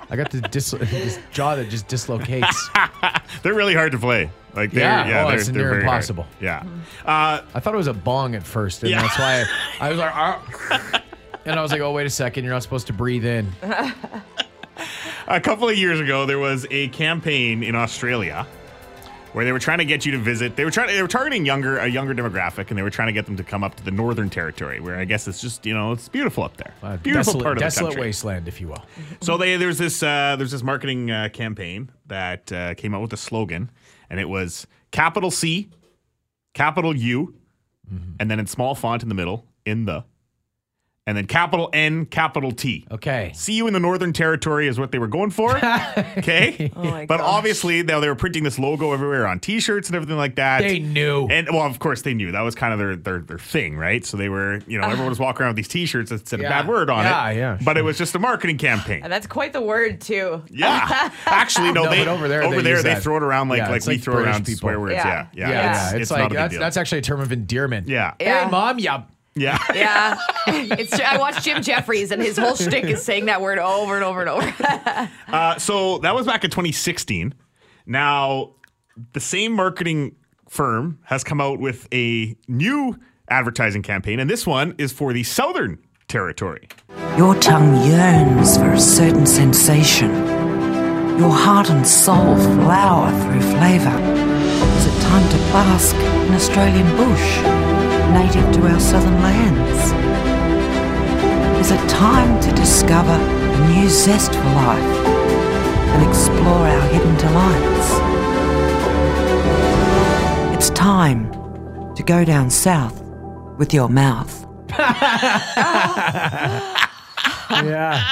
Speaker 3: I got the dis- this jaw that just dislocates.
Speaker 4: They're really hard to play. Like they're,
Speaker 3: Yeah.
Speaker 4: yeah,
Speaker 3: Oh,
Speaker 4: they're,
Speaker 3: it's
Speaker 4: they're
Speaker 3: near
Speaker 4: very hard.
Speaker 3: impossible.
Speaker 4: Yeah. Uh,
Speaker 3: I thought it was a bong at first, and
Speaker 4: Yeah.
Speaker 3: that's why I, I was like, and I was like, oh wait a second, you're not supposed to breathe in.
Speaker 4: a couple of years ago, there was a campaign in Australia where they were trying to get you to visit. They were trying. They were targeting younger a younger demographic, and they were trying to get them to come up to the Northern Territory, where I guess it's just you know it's beautiful up there.
Speaker 3: Uh,
Speaker 4: beautiful
Speaker 3: desolate,
Speaker 4: part of the
Speaker 3: desolate
Speaker 4: country.
Speaker 3: wasteland, if you will.
Speaker 4: So they there's this uh, there's this marketing uh, campaign that uh, came out with a slogan, and it was capital C, capital U, mm-hmm. and then in small font in the middle, in the, and then capital N, capital T.
Speaker 3: Okay.
Speaker 4: See you in the Northern Territory is what they were going for. okay.
Speaker 5: Oh my
Speaker 4: but
Speaker 5: gosh.
Speaker 4: obviously now they were printing this logo everywhere on T-shirts and everything like that.
Speaker 3: They knew.
Speaker 4: And well, of course they knew that was kind of their their, their thing, right? So they were, you know, ah. everyone was walking around with these T-shirts that said
Speaker 3: Yeah.
Speaker 4: a bad word on
Speaker 3: Yeah,
Speaker 4: it.
Speaker 3: yeah,
Speaker 4: But it was just a marketing campaign.
Speaker 5: and that's quite the word too.
Speaker 4: Yeah, actually, no.
Speaker 3: No,
Speaker 4: they
Speaker 3: but over there,
Speaker 4: over
Speaker 3: they
Speaker 4: there, they
Speaker 3: that.
Speaker 4: throw it around like
Speaker 3: Yeah,
Speaker 4: like we
Speaker 3: like
Speaker 4: throw
Speaker 3: British
Speaker 4: around
Speaker 3: people.
Speaker 4: swear words.
Speaker 5: Yeah.
Speaker 4: Yeah, yeah.
Speaker 3: yeah,
Speaker 4: It's,
Speaker 3: it's,
Speaker 4: it's
Speaker 3: like
Speaker 4: not a big
Speaker 3: that's
Speaker 4: deal.
Speaker 3: that's actually a term of endearment.
Speaker 4: yeah,
Speaker 5: Yeah.
Speaker 3: Hey, mom, yeah.
Speaker 4: Yeah.
Speaker 5: Yeah, it's. I watched Jim Jefferies, and his whole shtick is saying that word over and over and over.
Speaker 4: Uh, so that was back in 2016. Now, the same marketing firm has come out with a new advertising campaign, and this one is for the Southern Territory.
Speaker 2: Your tongue yearns for a certain sensation. Your heart and soul flower through flavour. Is it time to bask in Australian bush, native to our southern lands? Is it time to discover a new zest for life and explore our hidden delights? It's time to go down south with your mouth.
Speaker 3: Yeah.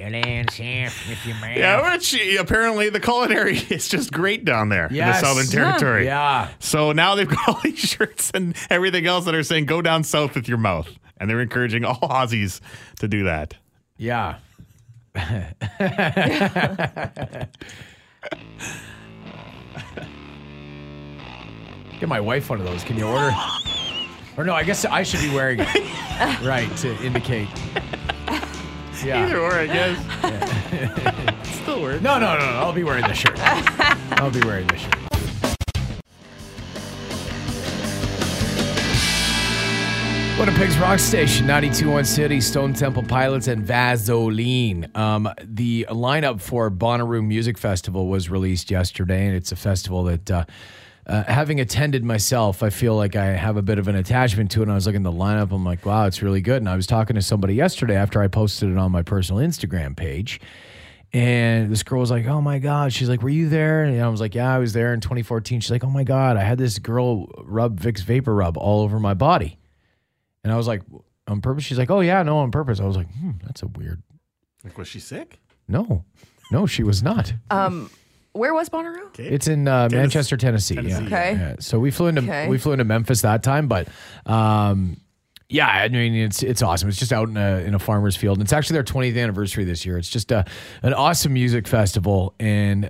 Speaker 3: Get in, Chef, with your man.
Speaker 4: Yeah, which apparently the culinary is just great down there
Speaker 3: Yes.
Speaker 4: in the Southern Territory.
Speaker 3: Yeah.
Speaker 4: So now they've got all these shirts and everything else that are saying "Go down south with your mouth," and they're encouraging all Aussies to do that.
Speaker 3: Yeah. Get my wife one of those. Can you order? Or no, I guess I should be wearing it. right, to indicate. Yeah.
Speaker 4: Either or, I guess. Still works.
Speaker 3: No, no, no, no. I'll be wearing the shirt. I'll be wearing the shirt. Winnipeg's Rock Station, 921 CITI, Stone Temple Pilots, and Vasoline. Um, the lineup for Bonnaroo Music Festival was released yesterday, and it's a festival that uh, uh, having attended myself, I feel like I have a bit of an attachment to it. And I was looking at the lineup. I'm like, wow, it's really good. And I was talking to somebody yesterday after I posted it on my personal Instagram page. And this girl was like, "Oh my god!" She's like, "Were you there?" And I was like, "Yeah, I was there in 2014." She's like, "Oh my god, I had this girl rub Vicks VapoRub all over my body," and I was like, "On purpose?" She's like, "Oh yeah, no, on purpose." I was like, "Hmm, that's a weird."
Speaker 4: Like, was she sick?
Speaker 3: No, no, she was not.
Speaker 5: Um, where was Bonnaroo?
Speaker 3: It's in uh, Manchester, Tennessee.
Speaker 4: Tennessee.
Speaker 3: Yeah.
Speaker 5: Okay.
Speaker 3: Yeah. So we flew into
Speaker 5: Okay.
Speaker 3: we flew into Memphis that time, but um, yeah, I mean it's it's awesome. It's just out in a in a farmer's field, and it's actually their 20th anniversary this year. It's just a an awesome music festival, and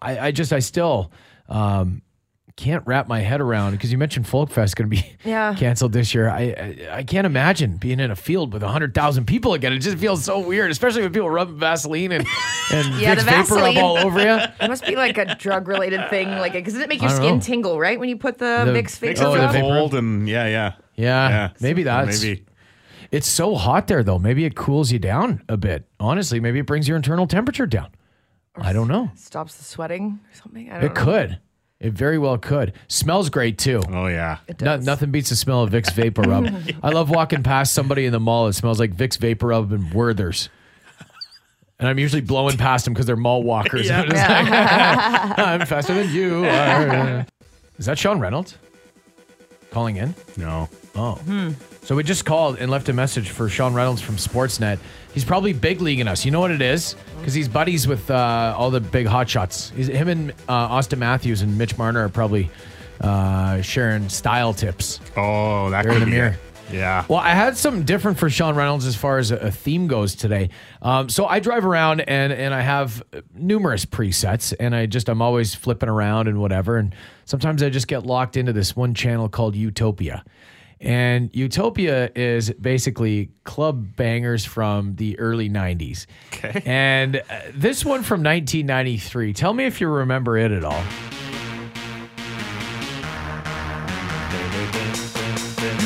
Speaker 3: I, I just I still. Um, can't wrap my head around because you mentioned Folk Fest going to be
Speaker 5: Yeah.
Speaker 3: canceled this year. I, I I can't imagine being in a field with hundred thousand people again. It just feels so weird, especially when people rub Vaseline and and
Speaker 5: Yeah,
Speaker 3: Vicks
Speaker 5: the
Speaker 3: vapor rub
Speaker 5: Vaseline.
Speaker 3: all over you.
Speaker 5: It must be like a drug related thing, like because does it make your skin
Speaker 3: know.
Speaker 5: tingle right when you put the,
Speaker 3: The-
Speaker 5: Vicks
Speaker 3: Vicks
Speaker 5: Vapor
Speaker 3: Oh, the
Speaker 5: Rub?
Speaker 4: cold and yeah, yeah,
Speaker 3: Yeah,
Speaker 4: yeah.
Speaker 3: maybe that's
Speaker 4: maybe.
Speaker 3: It's so hot there though. Maybe it cools you down a bit. Honestly, maybe it brings your internal temperature down. I don't know.
Speaker 5: Stops the sweating or something. I don't
Speaker 3: It
Speaker 5: know.
Speaker 3: could. It very well could. Smells great too.
Speaker 4: Oh yeah.
Speaker 3: No, nothing beats the smell of Vicks VapoRub. I love walking past somebody in the mall that smells like Vicks VapoRub and Werther's. And I'm usually blowing past them because they're mall walkers. I'm, like, I'm faster than you are. Is that Sean Reynolds calling in?
Speaker 4: No.
Speaker 3: Oh. Hmm. So we just called and left a message for Sean Reynolds from Sportsnet. He's probably big leaguing us. You know what it is? Because he's buddies with uh, all the big hotshots. He's him and uh, Auston Matthews and Mitch Marner are probably uh, sharing style tips.
Speaker 4: Oh, that
Speaker 3: They're
Speaker 4: could
Speaker 3: in the
Speaker 4: be
Speaker 3: mirror.
Speaker 4: it. Yeah.
Speaker 3: Well, I had something different for Sean Reynolds as far as a, a theme goes today. Um, so I drive around and and I have numerous presets, and I just I'm always flipping around and whatever. And sometimes I just get locked into this one channel called Utopia. And Utopia is basically club bangers from the early 90s.
Speaker 4: Okay.
Speaker 3: And uh, this one from 1993. Tell me if you remember it at all.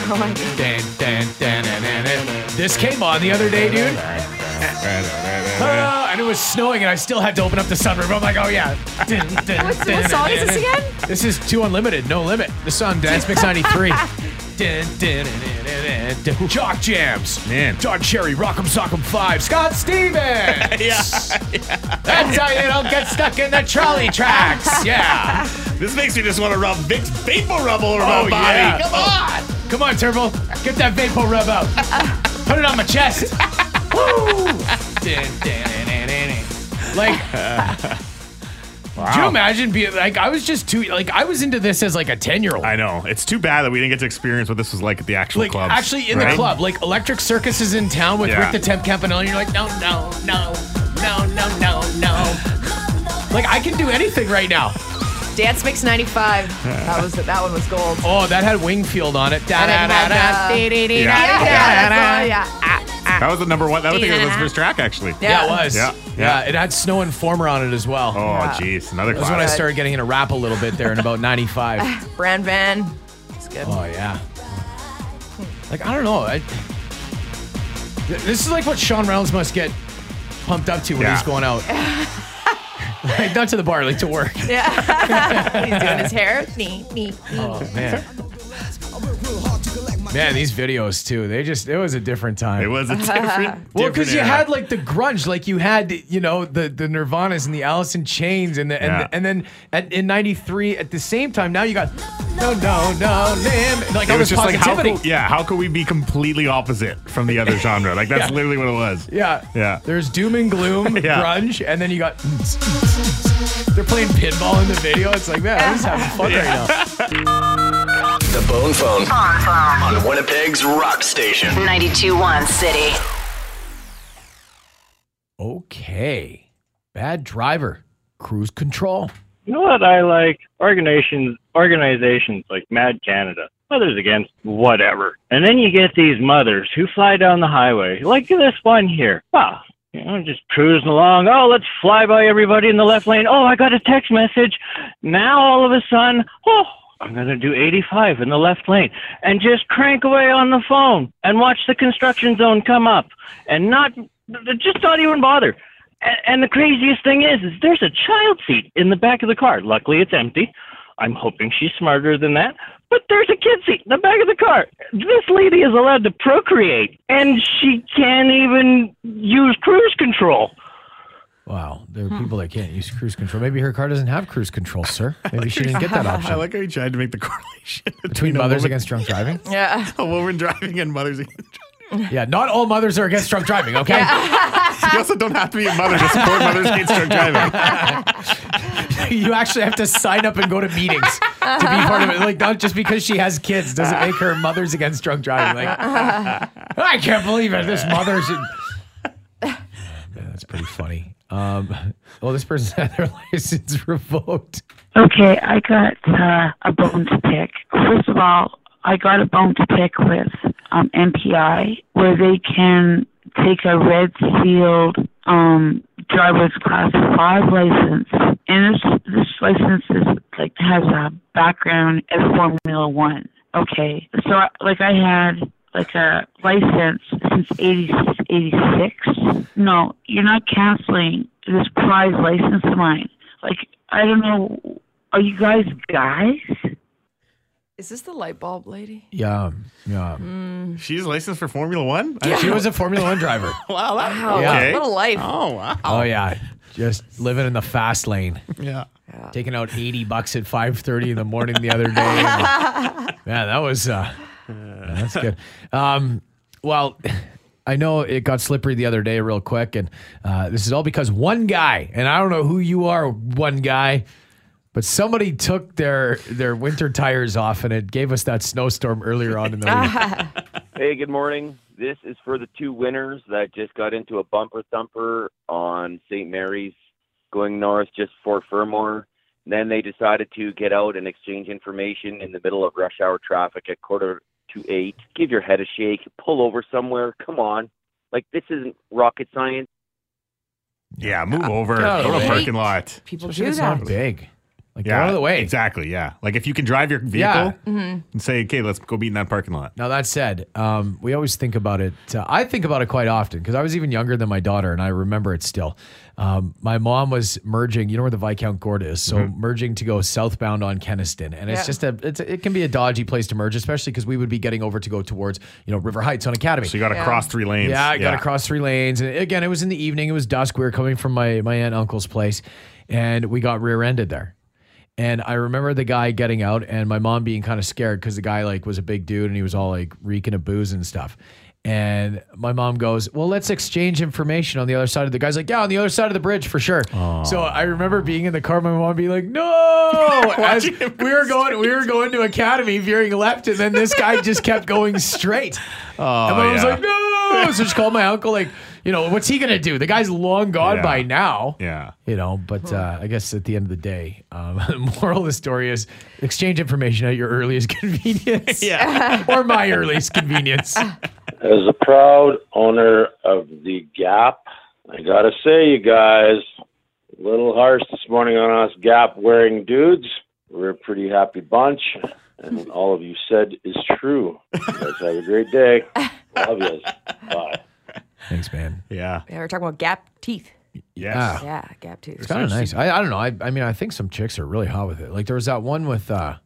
Speaker 3: Oh my Dun, dun, dun, dun, dun, dun. This came on the other day, dude. And it was snowing, and I still had to open up the sunroof. I'm like, oh yeah. Dun, dun,
Speaker 5: What's-
Speaker 3: dun,
Speaker 5: what song is this again?
Speaker 3: This is Two Unlimited, No Limit. This on Dance Mix 93. Jock Jams.
Speaker 4: Man.
Speaker 3: Don Cherry, Rock'em Sock'em 5. Scott Stevens. yeah, That's how you don't get stuck in the trolley tracks. Yeah.
Speaker 4: This makes me just want to rub Vicks VapoRub all over
Speaker 3: Oh,
Speaker 4: my body.
Speaker 3: yeah.
Speaker 4: Come on.
Speaker 3: Come on, Turbo. Get that vapor rub out. Put it on my chest. Woo! Dun, dun, Like, could you imagine being like, I was just too, like, I was into this as like a 10 year old.
Speaker 4: I know. It's too bad that we didn't get to experience what this was like at the actual
Speaker 3: Like,
Speaker 4: clubs.
Speaker 3: actually in the club. Like, Electric Circus is in town with
Speaker 4: Yeah.
Speaker 3: Rick the Temp Campanelli, and you're like, no, no, no, no, no, no, no. Like, I can do anything right now.
Speaker 5: Dance Mix 95. That was that one was gold.
Speaker 3: Oh, that had Whigfield on it. Da,
Speaker 5: And
Speaker 3: da,
Speaker 5: it
Speaker 3: da,
Speaker 5: had,
Speaker 3: da,
Speaker 5: uh,
Speaker 4: Yeah. That was the number one. That was, I think it was the first track actually.
Speaker 3: Yeah, it was.
Speaker 4: Yeah,
Speaker 3: yeah.
Speaker 4: yeah.
Speaker 3: It had Snow Informer on it as well.
Speaker 4: Oh, jeez. Another
Speaker 3: That was when I
Speaker 4: classic.
Speaker 3: started getting into rap a little bit there in about 95.
Speaker 5: Bran Van. It's good.
Speaker 3: oh, yeah. Like, I don't know. I, Th- this is like what Sean Reynolds must get pumped up to when
Speaker 4: Yeah.
Speaker 3: he's going out. like, not to the bar, like to work.
Speaker 5: Yeah. He's doing his hair. Nee, nee, nee.
Speaker 3: Oh, man. Man, these videos too. They just it was a different time.
Speaker 4: It was a different.
Speaker 3: Well,
Speaker 4: different
Speaker 3: because you had like the grunge, like you had you know the the Nirvanas and the Alice in Chains, and the, and
Speaker 4: Yeah.
Speaker 3: and then at, in '93 at the same time, now you got no no no limit. Like
Speaker 4: It
Speaker 3: all
Speaker 4: was
Speaker 3: this
Speaker 4: just like how could, yeah how could we be completely opposite from the other genre like that's
Speaker 3: Yeah.
Speaker 4: literally what it was
Speaker 3: yeah,
Speaker 4: Yeah.
Speaker 3: There's doom and gloom,
Speaker 4: Yeah.
Speaker 3: grunge, and then you got they're playing pinball in the video. It's like man, I'm just having fun right now.
Speaker 6: The Bone Phone on Winnipeg's Rock Station.
Speaker 1: 92.1 City.
Speaker 3: Okay, bad driver, cruise control.
Speaker 7: You know what I like? Organizations, organizations like MADD Canada. Mothers Against whatever. And then you get these mothers who fly down the highway, like this one here. Wow. You know, just cruising along. Oh, let's fly by everybody in the left lane. Oh, I got a text message. Now all of a sudden, oh, I'm going to do 85 in the left lane and just crank away on the phone and watch the construction zone come up and not, just not even bother. And, and the craziest thing is, is there's a child seat in the back of the car. Luckily, it's empty. I'm hoping she's smarter than that. But there's a kid seat in the back of the car. This lady is allowed to procreate, and she can't even use cruise control.
Speaker 3: Wow, there are hmm. people that can't use cruise control. Maybe her car doesn't have cruise control, sir. Maybe she didn't get that option.
Speaker 4: I like how you tried to make the correlation
Speaker 3: Between
Speaker 4: a
Speaker 3: mothers
Speaker 4: woman-
Speaker 3: against drunk driving?
Speaker 5: Yeah.
Speaker 4: a woman driving and mothers against drunk
Speaker 3: Yeah, not all mothers are against drunk driving, okay?
Speaker 4: You also don't have to be a mother to support mothers against drunk driving.
Speaker 3: you actually have to sign up and go to meetings to be part of it. Like, not just because she has kids doesn't make her mothers against drunk driving. Like, I can't believe it. This mother's. should. Yeah, that's pretty funny. Um, well, this person had their license revoked.
Speaker 8: Okay, I got uh, a bone to pick. First of all, I got a bone to pick with um, MPI, where they can take a red sealed um, driver's class five license, and this this license is like has a background at Formula One. Okay, so I- like I had like a license since 80, 86. No, you're not canceling this prize license of mine. Like I don't know. Are you guys guys?
Speaker 5: Is this the light bulb lady?
Speaker 3: Yeah, yeah.
Speaker 4: She's licensed for Formula One?
Speaker 3: She was a Formula One driver.
Speaker 4: Wow, that,
Speaker 5: Wow,
Speaker 3: Yeah.
Speaker 5: what a life.
Speaker 4: Oh, wow.
Speaker 3: Oh yeah, just living in the fast lane.
Speaker 4: Yeah.
Speaker 3: taking out 80 bucks at 5.30 in the morning the other day And, yeah that was uh yeah, that's good um well I know it got slippery the other day real quick and uh, this is all because one guy and I don't know who you are one guy but somebody took their their winter tires off and it gave us that snowstorm earlier on in the week.
Speaker 9: Hey, good morning. This is for the two winners that just got into a bumper thumper on St. Mary's going north just for Fermor. Then they decided to get out and exchange information in the middle of rush hour traffic at quarter to eight. Give your head a shake, pull over somewhere. Come on. Like, this isn't rocket science.
Speaker 4: Yeah, move over.
Speaker 3: Get out of
Speaker 4: Go to a parking lot.
Speaker 5: People
Speaker 3: Especially
Speaker 5: do
Speaker 3: it's
Speaker 5: that.
Speaker 3: not big like
Speaker 4: Yeah,
Speaker 3: get out of the way
Speaker 4: Exactly. Yeah. Like if you can drive your vehicle
Speaker 3: Yeah.
Speaker 4: and say, okay, let's go meet in that parking lot.
Speaker 3: Now that said, um, we always think about it. Uh, I think about it quite often because I was even younger than my daughter, and I remember it still. Um, my mom was merging. You know where the Viscount Gort is, so merging to go southbound on Kenaston, and it's
Speaker 5: Yeah.
Speaker 3: just a, it's it can be a dodgy place to merge, especially because we would be getting over to go towards you know River Heights on Academy.
Speaker 4: So you got to
Speaker 5: Yeah.
Speaker 4: cross three lanes.
Speaker 3: Yeah, I got to cross three lanes. And again, it was in the evening. It was dusk. We were coming from my, my aunt and uncle's place, and we got rear ended there. And I remember the guy getting out, and my mom being kind of scared because the guy like was a big dude and he was all like reeking of booze and stuff. And my mom goes, "Well, let's exchange information on the other side of the guy's like, yeah, on the other side of the bridge for sure." So I remember being in the car, my mom being like, "No!" As we were going, we were going to Academy, veering left, and then this guy just kept going straight.
Speaker 4: Oh,
Speaker 3: And I was like, no. So she called my uncle, like, you know, what's he going to do? The guy's long gone
Speaker 4: Yeah.
Speaker 3: by now.
Speaker 4: Yeah.
Speaker 3: You know, but uh, I guess at the end of the day, um, the moral of the story is exchange information at your earliest convenience.
Speaker 4: Yeah.
Speaker 3: or my earliest convenience.
Speaker 10: As a proud owner of the Gap, I gotta say, you guys, a little harsh this morning on us Gap wearing dudes. We're a pretty happy bunch, and all of you said is true. You guys have a great day. Love you. Bye.
Speaker 3: Thanks, man.
Speaker 4: Yeah.
Speaker 5: Yeah, we're talking about gap teeth.
Speaker 4: Yes.
Speaker 5: Yeah, gap teeth.
Speaker 3: It's kind of nice. I, I don't know. I, I mean, I think some chicks are really hot with it. Like there was that one with, uh,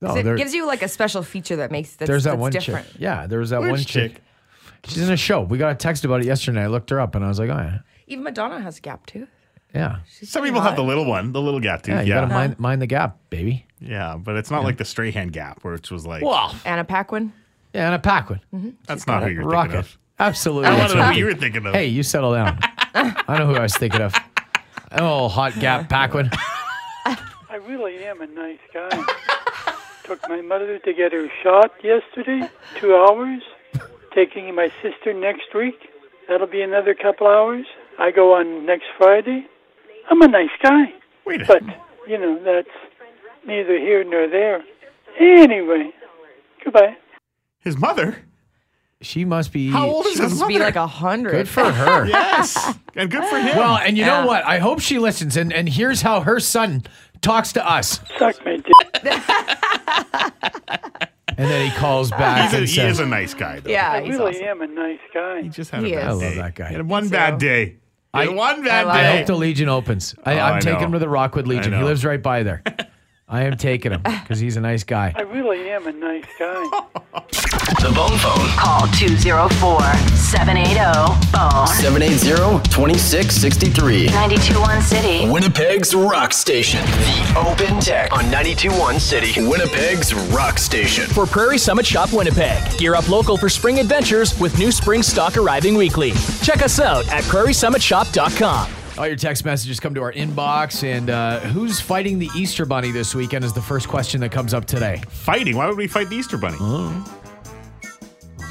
Speaker 3: no,
Speaker 5: it
Speaker 3: there-
Speaker 5: gives you like a special feature that makes that's,
Speaker 3: there's that
Speaker 5: that's
Speaker 3: one
Speaker 5: different.
Speaker 3: chick. Yeah, there was that
Speaker 4: Which
Speaker 3: one chick. She's in a show. We got a text about it yesterday. I looked her up and I was like, oh, yeah.
Speaker 5: Even Madonna has a gap tooth.
Speaker 3: Yeah.
Speaker 4: Some people have the little one, the little gap tooth.
Speaker 3: Yeah,
Speaker 4: Yeah.
Speaker 3: you got to mind, mind the gap, baby.
Speaker 4: Yeah, but it's not like the Strahan gap, which was like,
Speaker 3: Wow.
Speaker 5: Anna Paquin.
Speaker 3: Yeah, and a Paquin.
Speaker 4: that's not who you're
Speaker 3: Rocket.
Speaker 4: thinking of.
Speaker 3: Absolutely.
Speaker 4: I want
Speaker 3: that's
Speaker 4: to know
Speaker 3: right.
Speaker 4: who you were thinking of.
Speaker 3: Hey, you settle down. I know who I was thinking of. Oh, hot gap Paquin.
Speaker 11: I really am a nice guy. Took my mother to get her shot yesterday, two hours. Taking my sister next week. That'll be another couple hours. I go on next Friday. I'm a nice guy.
Speaker 4: Wait a
Speaker 11: But, you know, that's neither here nor there. Anyway, goodbye.
Speaker 4: His mother?
Speaker 3: She must be.
Speaker 4: How old is
Speaker 5: She
Speaker 4: his
Speaker 5: must
Speaker 4: mother?
Speaker 5: be like a hundred.
Speaker 3: Good for her.
Speaker 4: yes. And good for him.
Speaker 3: Well, and you
Speaker 5: Yeah.
Speaker 3: know what? I hope she listens. And, and here's how her son talks to us.
Speaker 11: Suck my dick.
Speaker 3: And then he calls back
Speaker 4: He's a,
Speaker 3: and
Speaker 4: he
Speaker 3: says,
Speaker 4: is a nice guy, though.
Speaker 5: Yeah,
Speaker 11: I
Speaker 5: he's
Speaker 11: really
Speaker 5: awesome.
Speaker 11: am a nice guy.
Speaker 4: He just had
Speaker 5: He
Speaker 4: a bad
Speaker 5: is.
Speaker 3: I love
Speaker 4: day.
Speaker 3: that guy.
Speaker 4: He had one
Speaker 5: too.
Speaker 4: bad day.
Speaker 3: I,
Speaker 4: one bad
Speaker 3: I
Speaker 4: day.
Speaker 3: hope the Legion opens. I,
Speaker 4: Oh,
Speaker 3: I'm
Speaker 4: I
Speaker 3: taking
Speaker 4: know.
Speaker 3: him to the Rockwood Legion. He
Speaker 4: know.
Speaker 3: lives right by there. I am taking him because he's a nice guy.
Speaker 11: I really am a nice guy.
Speaker 6: The Bone Phone.
Speaker 1: Call 204 780 BONE.
Speaker 6: 780-2663.
Speaker 1: 921 City.
Speaker 6: Winnipeg's Rock Station. The oTENTik on 92.1 City. Winnipeg's Rock Station.
Speaker 12: For Prairie Summit Shop Winnipeg. Gear up local for spring adventures with new spring stock arriving weekly. Check us out at prairiesummitshop.com.
Speaker 3: All your text messages come to our inbox. And uh, who's fighting the Easter Bunny this weekend is the first question that comes up today.
Speaker 4: Fighting? Why would we fight the Easter Bunny?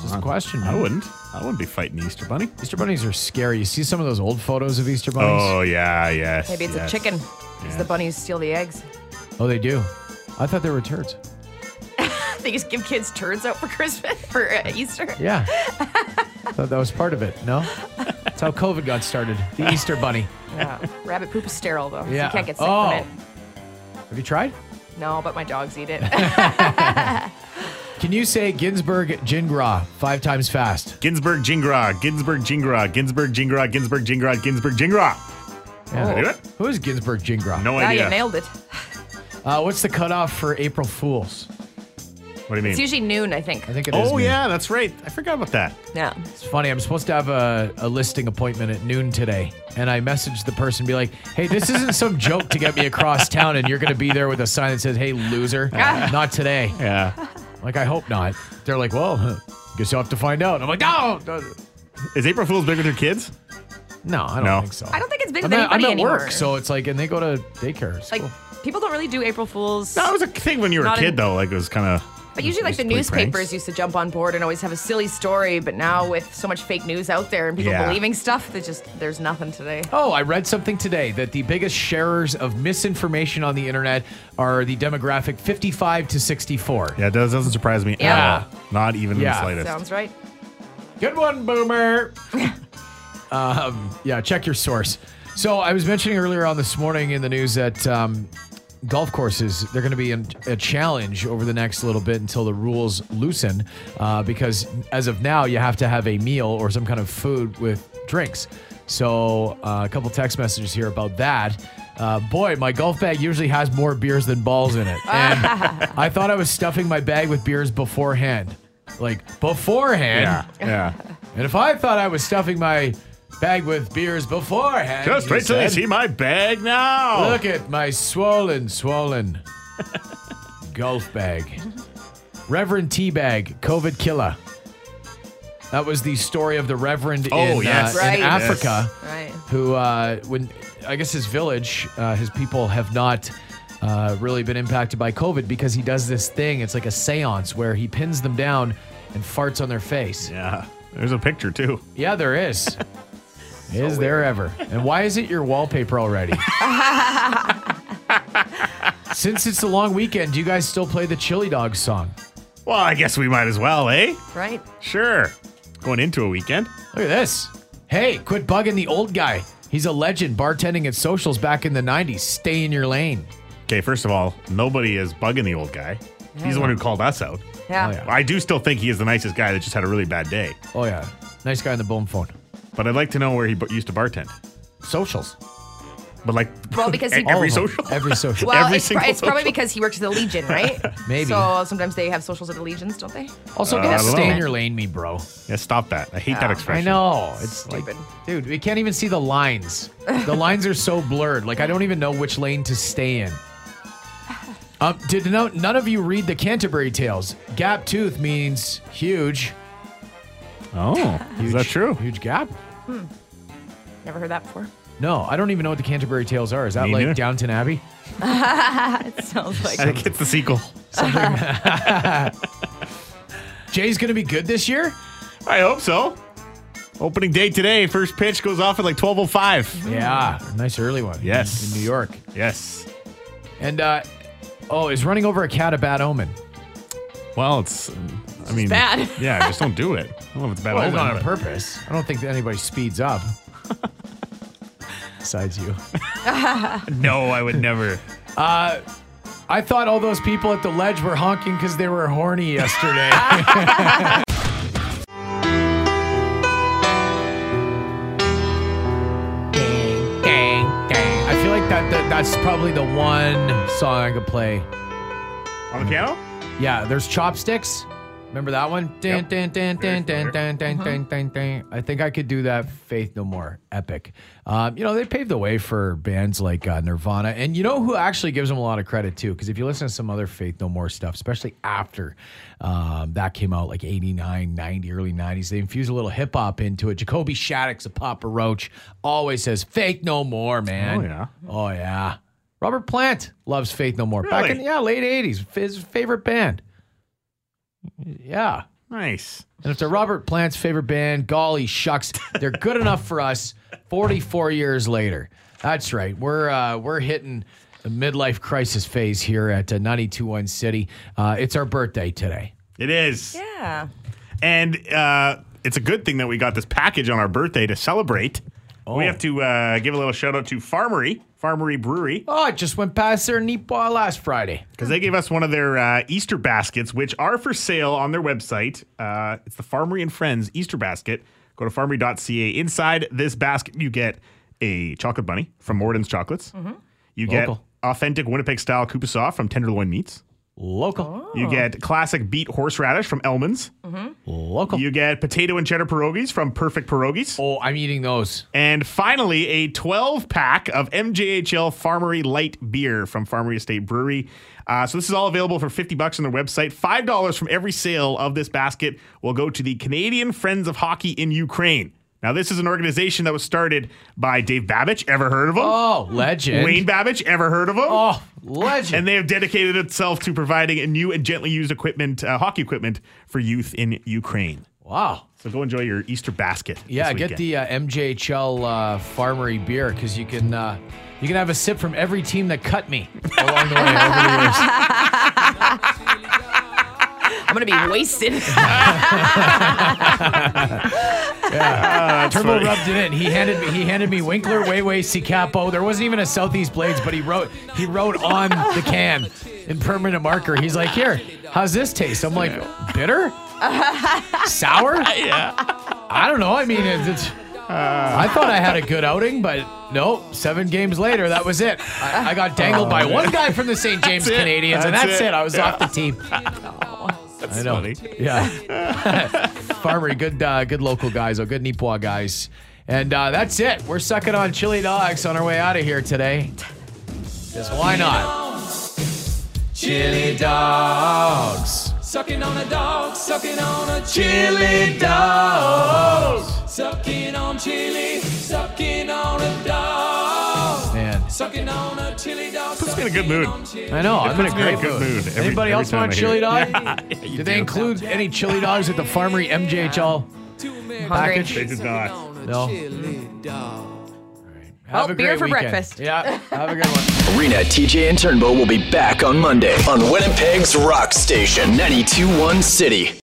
Speaker 3: Just a question.
Speaker 4: I
Speaker 3: man.
Speaker 4: wouldn't. I wouldn't be fighting the Easter Bunny.
Speaker 3: Easter bunnies are scary. You see some of those old photos of Easter bunnies?
Speaker 4: Oh yeah, yes.
Speaker 5: Maybe it's
Speaker 4: yes.
Speaker 5: a chicken. Because the bunnies steal the eggs.
Speaker 3: Oh, they do. I thought they were turds.
Speaker 5: They just give kids turds out for Christmas, for uh, Easter.
Speaker 3: Yeah. I thought that was part of it. No? That's how COVID got started. The Easter bunny.
Speaker 5: Yeah. Rabbit poop is sterile, though.
Speaker 3: Yeah.
Speaker 5: you can't get sick
Speaker 3: Oh.
Speaker 5: from it.
Speaker 3: Have you tried?
Speaker 5: No, but my dogs eat it.
Speaker 3: Can you say Ginsburg Jingra five times fast?
Speaker 4: Ginsburg Jingra, Ginsburg Jingra, Ginsburg Jingra, Ginsburg Jingra, Ginsburg Jingra.
Speaker 3: Yeah.
Speaker 4: Did I do it?
Speaker 3: Who is Ginsburg Jingra?
Speaker 4: No
Speaker 5: now
Speaker 4: idea.
Speaker 5: you nailed it.
Speaker 3: Uh, what's the cutoff for April Fools?
Speaker 4: What do you mean?
Speaker 5: It's usually noon, I think.
Speaker 3: I think it is.
Speaker 4: oh
Speaker 3: noon.
Speaker 4: yeah, that's right. I forgot about that.
Speaker 5: Yeah.
Speaker 3: It's funny. I'm supposed to have a, a listing appointment at noon today, and I messaged the person, be like, "Hey, this isn't some joke to get me across town, and you're going to be there with a sign that says, "Hey, loser, not today."
Speaker 4: Yeah.
Speaker 3: Like, I hope not. They're like, "Well, huh, guess you'll have to find out." I'm like, "No, no,
Speaker 4: Is April Fool's big with her kids?
Speaker 3: no I don't
Speaker 4: No.
Speaker 3: think so."
Speaker 5: I don't think it's big
Speaker 3: I'm
Speaker 5: with
Speaker 3: at, I'm
Speaker 5: anybody
Speaker 3: at
Speaker 5: anymore.
Speaker 3: work, so it's like, and they go to daycare. It's
Speaker 5: like,
Speaker 3: cool.
Speaker 5: people don't really do April Fools.
Speaker 4: No, it was a thing when you were a kid
Speaker 5: in-
Speaker 4: though. Like it was kind of.
Speaker 5: But usually, like the newspapers used to jump on board and always have a silly story. But now, with so much fake news out there and people
Speaker 3: Yeah.
Speaker 5: believing stuff, that just there's nothing today.
Speaker 3: Oh, I read something today that the biggest sharers of misinformation on the internet are the demographic 55 to 64.
Speaker 4: Yeah, it does, doesn't surprise me
Speaker 3: Yeah.
Speaker 4: at all. Not even in
Speaker 3: Yeah.
Speaker 4: the slightest.
Speaker 5: Sounds right.
Speaker 3: Good one, Boomer. um, yeah, check your source. So I was mentioning earlier on this morning in the news that um, golf courses they're going to be in a challenge over the next little bit until the rules loosen, uh, because as of now you have to have a meal or some kind of food with drinks. So uh, a couple text messages here about that. Uh, boy, my golf bag usually has more beers than balls in it, and I thought I was stuffing my bag with beers beforehand, like beforehand.
Speaker 4: Yeah, yeah.
Speaker 3: And if I thought I was stuffing my bag with beers beforehand,
Speaker 4: Just wait till you see my bag now.
Speaker 3: Look at my swollen, swollen golf bag. Reverend Teabag, COVID killer. That was the story of the Reverend
Speaker 4: Oh,
Speaker 3: in,
Speaker 4: yes.
Speaker 3: uh,
Speaker 5: Right.
Speaker 3: in Africa,
Speaker 5: Right.
Speaker 3: who, uh, when I guess his village, uh, his people have not uh, really been impacted by COVID because he does this thing. It's like a seance where he pins them down and farts on their face.
Speaker 4: Yeah, there's a picture too.
Speaker 3: Yeah, there is. is there ever? And why is it your wallpaper already? Since it's a long weekend, do you guys still play the Chili Dogs song?
Speaker 4: Well, I guess we might as well, eh?
Speaker 5: Right.
Speaker 4: Sure. Going into a weekend.
Speaker 3: Look at this. Hey, quit bugging the old guy. He's a legend bartending at socials back in the 90s. Stay in your lane.
Speaker 4: Okay, first of all, nobody is bugging the old guy. He's the one who called us out.
Speaker 5: Yeah.
Speaker 3: Oh, yeah.
Speaker 4: I do still think he is the nicest guy that just had a really bad day.
Speaker 3: Oh, yeah. Nice guy on the bone phone.
Speaker 4: But I'd like to know where he bu- used to bartend.
Speaker 3: Socials.
Speaker 4: But like,
Speaker 5: Well, because he-
Speaker 4: every
Speaker 3: All of them.
Speaker 4: social,
Speaker 3: Every social.
Speaker 5: Well,
Speaker 4: Every
Speaker 5: it's, pro-
Speaker 4: single
Speaker 5: it's probably because he works at the Legion, right?
Speaker 3: Maybe.
Speaker 5: So sometimes they have socials at the Legions, don't they?
Speaker 3: Also,
Speaker 4: Uh,
Speaker 3: get
Speaker 4: don't
Speaker 3: stay
Speaker 4: know.
Speaker 3: in your lane, me, bro.
Speaker 4: yeah, stop that. I hate that expression.
Speaker 3: I know. It's
Speaker 5: Stupid.
Speaker 3: like, dude, we can't even see the lines. The lines are so blurred. Like, I don't even know which lane to stay in. Um, did no, none of you read the Canterbury Tales? Gap tooth means huge.
Speaker 4: Oh, is that true?
Speaker 3: Huge gap?
Speaker 5: Never heard that before.
Speaker 3: No, I don't even know what the Canterbury Tales are. Is that
Speaker 4: Me
Speaker 3: like
Speaker 4: neither.
Speaker 3: Downton Abbey?
Speaker 5: it sounds like
Speaker 4: I think it's the sequel.
Speaker 3: Jay's gonna be good this year.
Speaker 4: I hope so. Opening day today. First pitch goes off at like 12:05.
Speaker 3: Yeah, nice early one.
Speaker 4: Yes.
Speaker 3: in New York.
Speaker 4: Yes.
Speaker 3: And uh, oh, is running over a cat a bad omen?
Speaker 4: Well, it's. I mean,
Speaker 5: bad.
Speaker 4: Yeah, just don't do it. I don't know if it's bad.
Speaker 3: Well, it's not on
Speaker 4: but-
Speaker 3: purpose. I don't think that anybody speeds up. Besides you.
Speaker 4: No, I would never.
Speaker 3: Uh, I thought all those people at the ledge were honking because they were horny yesterday. Dang, dang, dang. I feel like that, that that's probably the one song I could play.
Speaker 4: On the piano?
Speaker 3: Yeah, there's chopsticks. Remember that one? I think I could do that. Faith No More, epic. Um, you know, they paved the way for bands like uh, Nirvana, and you know who actually gives them a lot of credit too, because if you listen to some other Faith No More stuff, especially after um, that came out, like 89, 90, early 90s, they infuse a little hip hop into it. Jacoby Shaddix a Papa Roach always says "Faith No More," man.
Speaker 4: Oh yeah,
Speaker 3: oh yeah. Robert Plant loves Faith No More. Really? Back in yeah, late 80s, his favorite band. Yeah.
Speaker 4: Nice.
Speaker 3: And if they're Robert Plant's favorite band, golly shucks, they're good enough for us 44 years later. That's right. We're uh, we're hitting the midlife crisis phase here at uh, 921 City. Uh, it's our birthday today.
Speaker 4: It is.
Speaker 5: Yeah.
Speaker 4: And uh, it's a good thing that we got this package on our birthday to celebrate. We have to uh, give a little shout out to Farmery, Farmery Brewery,
Speaker 3: Oh, I just went past their Nipa last Friday.
Speaker 4: because they gave us one of their uh, Easter baskets, which are for sale on their website. Uh, it's the Farmery and Friends Easter basket. Go to farmery.ca. Inside this basket, you get a chocolate bunny from Morden's Chocolates. You get
Speaker 3: Local.
Speaker 4: authentic Winnipeg style Kubasa from Tenderloin Meats.
Speaker 3: Local.
Speaker 4: You get classic beet horseradish from Elman's.
Speaker 3: Local.
Speaker 4: You get potato and cheddar pierogies from Perfect Pierogies.
Speaker 3: Oh, I'm eating those.
Speaker 4: And finally, a 12 pack of MJHL Farmery Light Beer from Farmery Estate Brewery. Uh, so this is all available for 50 bucks on their website. $5 from every sale of this basket will go to the Canadian Friends of Hockey in Ukraine. Now, this is an organization that was started by Dave Babych. Ever heard of him?
Speaker 3: Oh, legend.
Speaker 4: Wayne Babych. Ever heard of him?
Speaker 3: Oh, legend.
Speaker 4: And they have dedicated itself to providing a new and gently used equipment, uh, hockey equipment for youth in Ukraine.
Speaker 3: Wow.
Speaker 4: So go enjoy your Easter basket.
Speaker 3: Yeah,
Speaker 4: this
Speaker 3: get the uh, MJHL uh, Farmery beer because you can uh, you can have a sip from every team that cut me along the way over the years.
Speaker 5: I'm gonna be wasted.
Speaker 3: Yeah, Turbo
Speaker 4: funny.
Speaker 3: rubbed it in. He handed me he handed me Winkler Way Way Capo. There wasn't even a Southeast Blades, but he wrote he wrote on the can in permanent marker. He's like, "Here, how's this taste?" I'm like, "Bitter, sour."
Speaker 4: Yeah.
Speaker 3: I don't know. I mean, it's. it's I thought I had a good outing, but nope. Seven games later, that was it. I, I got dangled oh, by one guy from the St. James
Speaker 4: That's it.
Speaker 3: Canadians, and
Speaker 4: That's
Speaker 3: that's it.
Speaker 4: it.
Speaker 3: I was
Speaker 4: Yeah.
Speaker 3: off the team. Oh.
Speaker 4: That's
Speaker 3: I know.
Speaker 4: funny.
Speaker 3: Yeah. Farmery, good, uh, good local guys, oh, good Nipois guys. And uh, that's it. We're sucking on chili dogs on our way out of here today. Because why not? Chili dogs.
Speaker 13: Sucking on a dog, sucking on a
Speaker 3: Chili dog.
Speaker 13: Sucking on chili, sucking on a dog.
Speaker 3: Man.
Speaker 13: Sucking on a chili dog.
Speaker 4: Puts me in a good mood.
Speaker 3: I know.
Speaker 4: It
Speaker 3: I'm in a
Speaker 4: puts me in
Speaker 3: great
Speaker 4: good mood every-
Speaker 3: Anybody
Speaker 4: every
Speaker 3: else
Speaker 4: time
Speaker 3: want
Speaker 4: I hear
Speaker 3: chili dog?
Speaker 4: Yeah, you
Speaker 3: Did they include any chili dogs at the Farmery MJHL package?
Speaker 4: They did not.
Speaker 3: No.
Speaker 5: Well,
Speaker 3: Have a
Speaker 5: beer
Speaker 3: great
Speaker 5: for
Speaker 3: weekend.
Speaker 5: breakfast.
Speaker 3: Yeah. Have a good one.
Speaker 6: Arena, TJ, and Turnbow will be back on Monday on Winnipeg's Rock Station, 921 City.